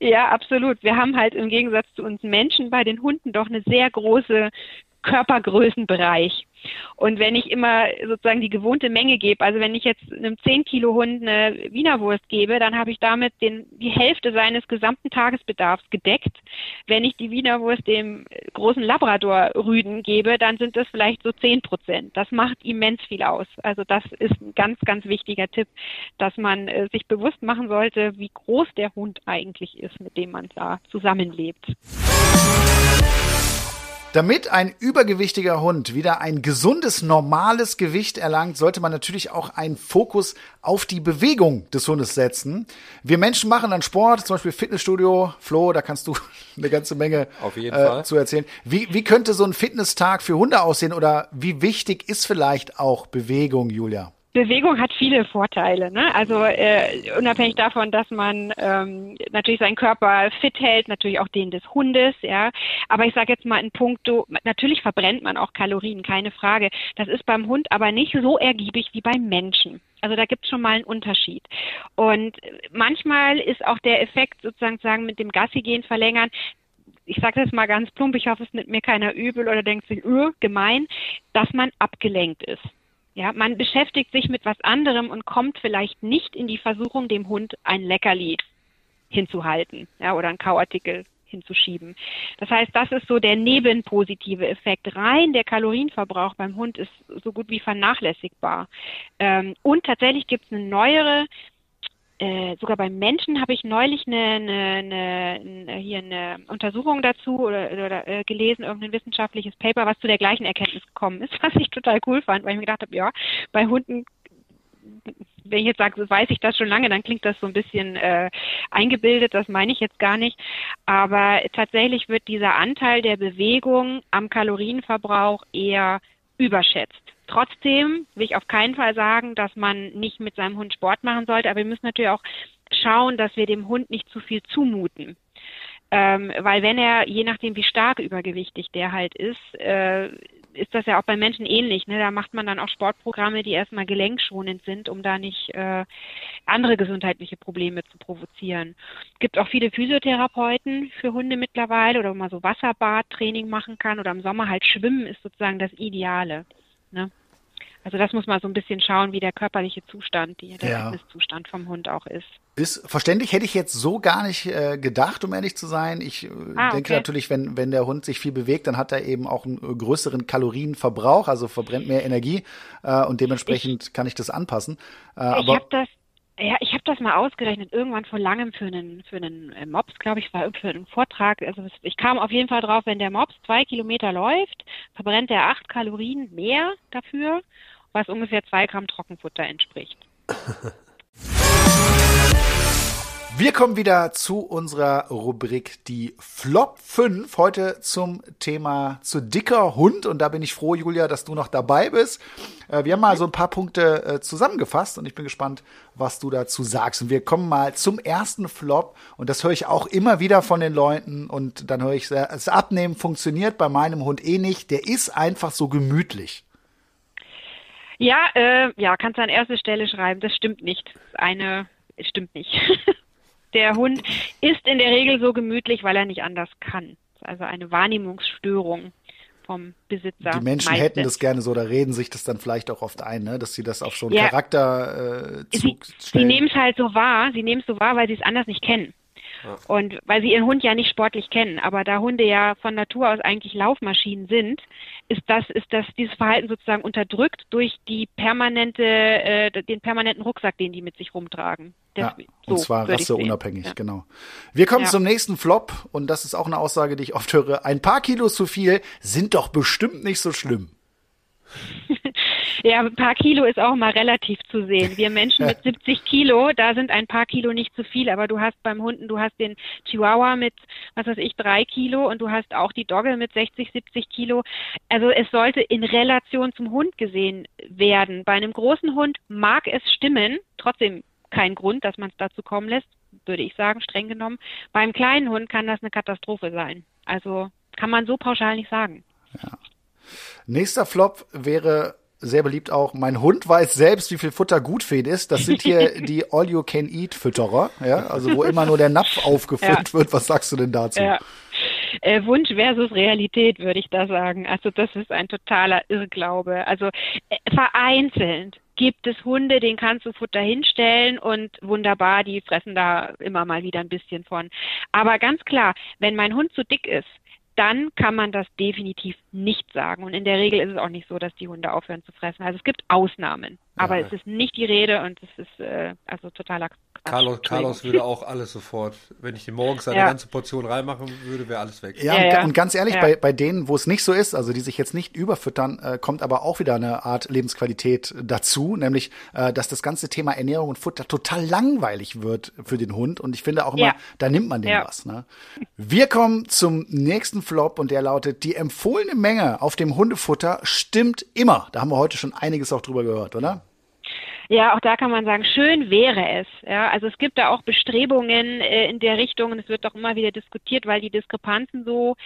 C: Ja, absolut. Wir haben halt im Gegensatz zu uns Menschen bei den Hunden doch eine sehr große Körpergrößenbereich. Und wenn ich immer sozusagen die gewohnte Menge gebe, also wenn ich jetzt einem 10 Kilo Hund eine Wienerwurst gebe, dann habe ich damit den, die Hälfte seines gesamten Tagesbedarfs gedeckt. Wenn ich die Wienerwurst dem großen Labrador-Rüden gebe, dann sind das vielleicht so 10 Prozent. Das macht immens viel aus. Also das ist ein ganz, ganz wichtiger Tipp, dass man äh, sich bewusst machen sollte, wie groß der Hund eigentlich ist, mit dem man da zusammenlebt.
A: Damit ein übergewichtiger Hund wieder ein gesundes, normales Gewicht erlangt, sollte man natürlich auch einen Fokus auf die Bewegung des Hundes setzen. Wir Menschen machen dann Sport, zum Beispiel Fitnessstudio. Flo, da kannst du eine ganze Menge äh, zu erzählen. Wie, wie könnte so ein Fitnesstag für Hunde aussehen oder wie wichtig ist vielleicht auch Bewegung, Julia?
C: Bewegung hat viele Vorteile. Ne? Also äh, unabhängig davon, dass man ähm, natürlich seinen Körper fit hält, natürlich auch den des Hundes, ja. Aber ich sage jetzt mal in puncto, natürlich verbrennt man auch Kalorien, keine Frage. Das ist beim Hund aber nicht so ergiebig wie beim Menschen. Also da gibt es schon mal einen Unterschied. Und manchmal ist auch der Effekt sozusagen sagen, mit dem Gassi gehen verlängern, ich sage das mal ganz plump, ich hoffe, es nimmt mir keiner übel oder denkt sich, öh, gemein, dass man abgelenkt ist. Ja, man beschäftigt sich mit was anderem und kommt vielleicht nicht in die Versuchung, dem Hund ein Leckerli hinzuhalten, ja, oder einen Kauartikel hinzuschieben. Das heißt, das ist so der nebenpositive Effekt. Rein der Kalorienverbrauch beim Hund ist so gut wie vernachlässigbar. Ähm, und tatsächlich gibt es eine neuere äh, sogar beim Menschen habe ich neulich eine, eine, eine, hier eine Untersuchung dazu oder, oder äh, gelesen, irgendein wissenschaftliches Paper, was zu der gleichen Erkenntnis gekommen ist, was ich total cool fand, weil ich mir gedacht habe, ja, bei Hunden wenn ich jetzt sage, weiß ich das schon lange, dann klingt das so ein bisschen äh, eingebildet, das meine ich jetzt gar nicht. Aber tatsächlich wird dieser Anteil der Bewegung am Kalorienverbrauch eher überschätzt. Trotzdem will ich auf keinen Fall sagen, dass man nicht mit seinem Hund Sport machen sollte, aber wir müssen natürlich auch schauen, dass wir dem Hund nicht zu viel zumuten. Ähm, weil wenn er, je nachdem wie stark übergewichtig der halt ist, äh, ist das ja auch bei Menschen ähnlich. Ne? Da macht man dann auch Sportprogramme, die erstmal gelenkschonend sind, um da nicht äh, andere gesundheitliche Probleme zu provozieren. Es gibt auch viele Physiotherapeuten für Hunde mittlerweile oder wo man so Wasserbadtraining machen kann oder im Sommer halt Schwimmen ist sozusagen das Ideale. Ne? Also das muss man so ein bisschen schauen, wie der körperliche Zustand, der ja. Fitnesszustand vom Hund auch ist.
A: Ist verständlich, hätte ich jetzt so gar nicht äh, gedacht, um ehrlich zu sein. Ich äh, ah, denke okay. natürlich, wenn, wenn der Hund sich viel bewegt, dann hat er eben auch einen äh, größeren Kalorienverbrauch, also verbrennt mehr Energie äh, und dementsprechend ich, kann ich das anpassen.
C: Äh, ich habe das ja, ich habe das mal ausgerechnet, irgendwann vor langem für einen, für einen äh, Mops, glaube ich, war für einen Vortrag. Also ich kam auf jeden Fall drauf, wenn der Mops zwei Kilometer läuft, verbrennt er acht Kalorien mehr dafür, was ungefähr zwei Gramm Trockenfutter entspricht.
A: Wir kommen wieder zu unserer Rubrik die Flop 5. Heute zum Thema zu dicker Hund. Und da bin ich froh, Julia, dass du noch dabei bist. Äh, wir haben mal so ein paar Punkte äh, zusammengefasst und ich bin gespannt, was du dazu sagst. Und wir kommen mal zum ersten Flop. Und das höre ich auch immer wieder von den Leuten. Und dann höre ich, das Abnehmen funktioniert bei meinem Hund eh nicht. Der ist einfach so gemütlich.
C: Ja, äh, ja, kannst du an erste Stelle schreiben. Das stimmt nicht. Eine stimmt nicht. der Hund ist in der Regel so gemütlich, weil er nicht anders kann. Also eine Wahrnehmungsstörung vom Besitzer.
A: Die Menschen meistens. hätten das gerne so, da reden sich das dann vielleicht auch oft ein, ne? dass sie das auf so einen ja. Charakter äh,
C: Sie, sie nehmen es halt so wahr, sie nehmen es so wahr, weil sie es anders nicht kennen. Und weil sie ihren Hund ja nicht sportlich kennen, aber da Hunde ja von Natur aus eigentlich Laufmaschinen sind, ist das, ist das dieses Verhalten sozusagen unterdrückt durch die permanente, äh, den permanenten Rucksack, den die mit sich rumtragen.
A: Ja, und so zwar rasseunabhängig, ja. genau. Wir kommen ja. zum nächsten Flop und das ist auch eine Aussage, die ich oft höre. Ein paar Kilo zu viel sind doch bestimmt nicht so schlimm.
C: Ja, ein paar Kilo ist auch mal relativ zu sehen. Wir Menschen mit 70 Kilo, da sind ein paar Kilo nicht zu viel, aber du hast beim Hunden, du hast den Chihuahua mit, was weiß ich, drei Kilo und du hast auch die Dogge mit 60, 70 Kilo. Also es sollte in Relation zum Hund gesehen werden. Bei einem großen Hund mag es stimmen, trotzdem kein Grund, dass man es dazu kommen lässt, würde ich sagen, streng genommen. Beim kleinen Hund kann das eine Katastrophe sein. Also kann man so pauschal nicht sagen. Ja.
A: Nächster Flop wäre sehr beliebt auch. Mein Hund weiß selbst, wie viel Futter gut für ihn ist. Das sind hier die All-You-Can-Eat-Fütterer, ja, also wo immer nur der Napf aufgefüllt ja. wird. Was sagst du denn dazu? Ja.
C: Äh, Wunsch versus Realität, würde ich da sagen. Also das ist ein totaler Irrglaube. Also äh, vereinzelt gibt es Hunde, den kannst du Futter hinstellen und wunderbar, die fressen da immer mal wieder ein bisschen von. Aber ganz klar, wenn mein Hund zu dick ist, dann kann man das definitiv nicht sagen. Und in der Regel ist es auch nicht so, dass die Hunde aufhören zu fressen. Also es gibt Ausnahmen, aber ja. es ist nicht die Rede und es ist äh, also totaler
B: Carlos, Carlos würde auch alles sofort, wenn ich ihm morgens eine ja. ganze Portion reinmachen würde, wäre alles weg.
A: Ja, ja, und ganz ehrlich, ja. bei, bei denen, wo es nicht so ist, also die sich jetzt nicht überfüttern, äh, kommt aber auch wieder eine Art Lebensqualität dazu, nämlich, äh, dass das ganze Thema Ernährung und Futter total langweilig wird für den Hund. Und ich finde auch immer, da nimmt man dem was. Ne? Wir kommen zum nächsten Flop und der lautet, die empfohlene Menge auf dem Hundefutter stimmt immer. Da haben wir heute schon einiges auch drüber gehört, oder?
C: Ja, auch da kann man sagen, schön wäre es. Ja, also es gibt da auch Bestrebungen äh, in der Richtung und es wird doch immer wieder diskutiert, weil die Diskrepanzen so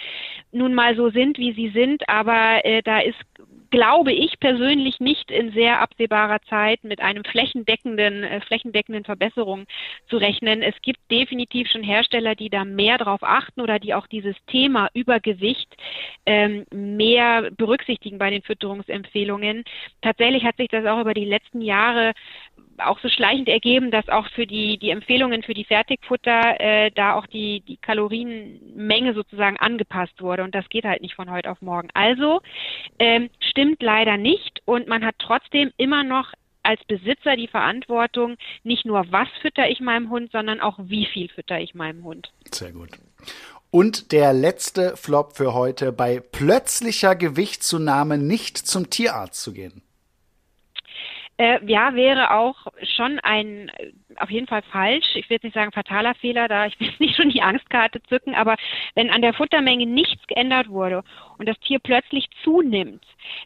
C: nun mal so sind, wie sie sind. Aber äh, da ist glaube ich persönlich nicht in sehr absehbarer Zeit mit einem flächendeckenden, äh, flächendeckenden Verbesserung zu rechnen. Es gibt definitiv schon Hersteller, die da mehr drauf achten oder die auch dieses Thema Übergewicht ähm, mehr berücksichtigen bei den Fütterungsempfehlungen. Tatsächlich hat sich das auch über die letzten Jahre auch so schleichend ergeben, dass auch für die, die Empfehlungen für die Fertigfutter äh, da auch die, die Kalorienmenge sozusagen angepasst wurde. Und das geht halt nicht von heute auf morgen. Also ähm, stimmt leider nicht und man hat trotzdem immer noch als Besitzer die Verantwortung, nicht nur was fütter ich meinem Hund, sondern auch wie viel fütter ich meinem Hund.
A: Sehr gut. Und der letzte Flop für heute, bei plötzlicher Gewichtszunahme nicht zum Tierarzt zu gehen.
C: Äh, ja, wäre auch schon ein auf jeden Fall falsch. Ich will jetzt nicht sagen fataler Fehler, da ich will nicht schon die Angstkarte zücken, aber wenn an der Futtermenge nichts geändert wurde und das Tier plötzlich zunimmt,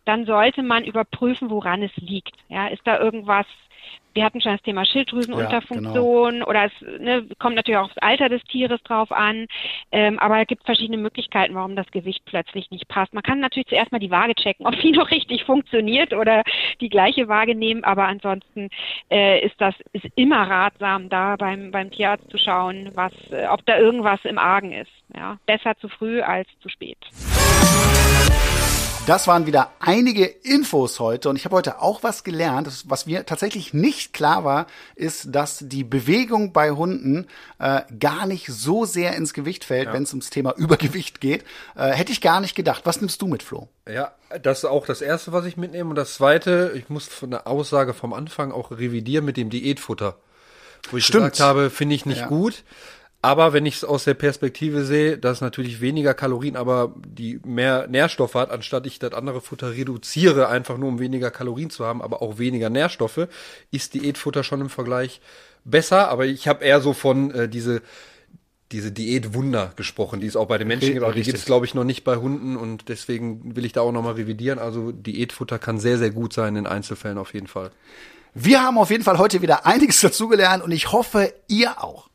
C: dann sollte man überprüfen, woran es liegt. Ja, ist da irgendwas wir hatten schon das Thema Schilddrüsenunterfunktion ja, genau. oder es ne, kommt natürlich auch aufs Alter des Tieres drauf an. Ähm, aber es gibt verschiedene Möglichkeiten, warum das Gewicht plötzlich nicht passt. Man kann natürlich zuerst mal die Waage checken, ob die noch richtig funktioniert oder die gleiche Waage nehmen. Aber ansonsten äh, ist das ist immer ratsam, da beim, beim Tierarzt zu schauen, was, äh, ob da irgendwas im Argen ist. Ja, besser zu früh als zu spät.
A: Das waren wieder einige Infos heute und ich habe heute auch was gelernt. Was mir tatsächlich nicht klar war, ist, dass die Bewegung bei Hunden äh, gar nicht so sehr ins Gewicht fällt, ja. wenn es ums Thema Übergewicht geht. Äh, hätte ich gar nicht gedacht. Was nimmst du mit, Flo?
B: Ja, das ist auch das Erste, was ich mitnehme. Und das Zweite, ich muss von der Aussage vom Anfang auch revidieren mit dem Diätfutter. Wo ich Stimmt. gesagt habe, finde ich nicht ja. gut. Aber wenn ich es aus der Perspektive sehe, dass natürlich weniger Kalorien, aber die mehr Nährstoffe hat, anstatt ich das andere Futter reduziere, einfach nur um weniger Kalorien zu haben, aber auch weniger Nährstoffe, ist Diätfutter schon im Vergleich besser. Aber ich habe eher so von äh, diese diese Diätwunder gesprochen, die es auch bei den Menschen gibt, aber die gibt es, glaube ich, noch nicht bei Hunden und deswegen will ich da auch nochmal revidieren. Also Diätfutter kann sehr, sehr gut sein in Einzelfällen auf jeden Fall.
A: Wir haben auf jeden Fall heute wieder einiges dazugelernt und ich hoffe, ihr auch.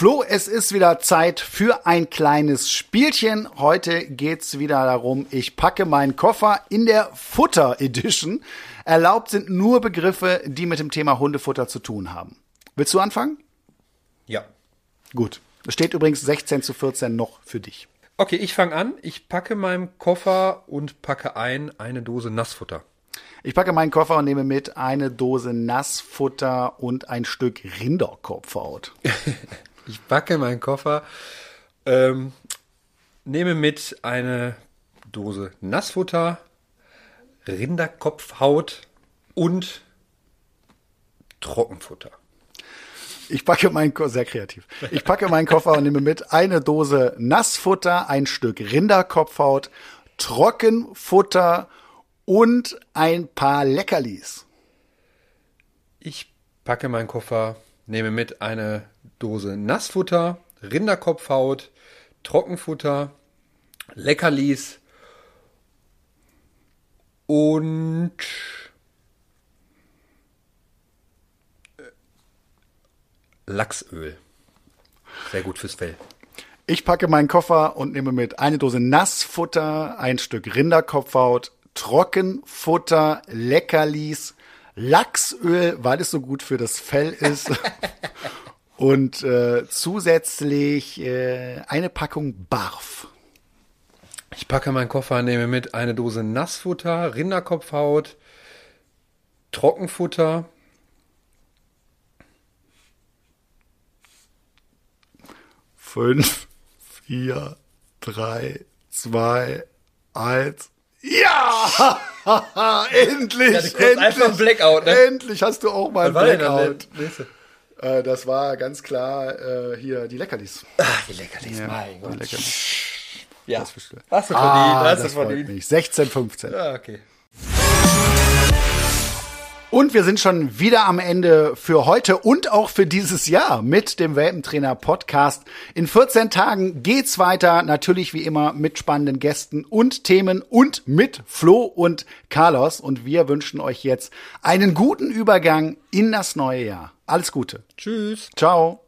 A: Flo, es ist wieder Zeit für ein kleines Spielchen. Heute geht's wieder darum, ich packe meinen Koffer in der Futter Edition. Erlaubt sind nur Begriffe, die mit dem Thema Hundefutter zu tun haben. Willst du anfangen?
B: Ja.
A: Gut. Es steht übrigens 16 zu 14 noch für dich.
B: Okay, ich fange an. Ich packe meinen Koffer und packe ein eine Dose Nassfutter.
A: Ich packe meinen Koffer und nehme mit eine Dose Nassfutter und ein Stück Rinderkopfhaut.
B: Ich packe meinen Koffer, ähm, nehme mit eine Dose Nassfutter, Rinderkopfhaut und Trockenfutter.
A: Ich packe meinen Koffer, sehr kreativ. Ich packe meinen Koffer und nehme mit eine Dose Nassfutter, ein Stück Rinderkopfhaut, Trockenfutter und ein paar Leckerlis.
B: Ich packe meinen Koffer, nehme mit eine Dose Nassfutter, Rinderkopfhaut, Trockenfutter, Leckerlis und äh, Lachsöl. Sehr gut fürs Fell.
A: Ich packe meinen Koffer und nehme mit eine Dose Nassfutter, ein Stück Rinderkopfhaut, Trockenfutter, Leckerlis, Lachsöl, weil es so gut für das Fell ist Und äh, zusätzlich äh, eine Packung Barf.
B: Ich packe meinen Koffer, nehme mit eine Dose Nassfutter, Rinderkopfhaut, Trockenfutter.
A: Fünf, vier, drei, zwei, eins. Ja! endlich! Ja, endlich!
B: Einfach ein Blackout, ne?
A: Endlich hast du auch mal ein Blackout. Äh, das war ganz klar äh, hier die Leckerlis.
B: Ach, die Leckerlis, ja, mein Gott.
A: Leckerlis.
B: Ja,
A: das
B: hast du
A: verdient. Ah, hast du verdient. 16, 15.
B: Ja, okay.
A: Und wir sind schon wieder am Ende für heute und auch für dieses Jahr mit dem Welpentrainer Podcast. In 14 Tagen geht's weiter, natürlich wie immer mit spannenden Gästen und Themen und mit Flo und Carlos. Und wir wünschen euch jetzt einen guten Übergang in das neue Jahr. Alles Gute.
B: Tschüss.
A: Ciao.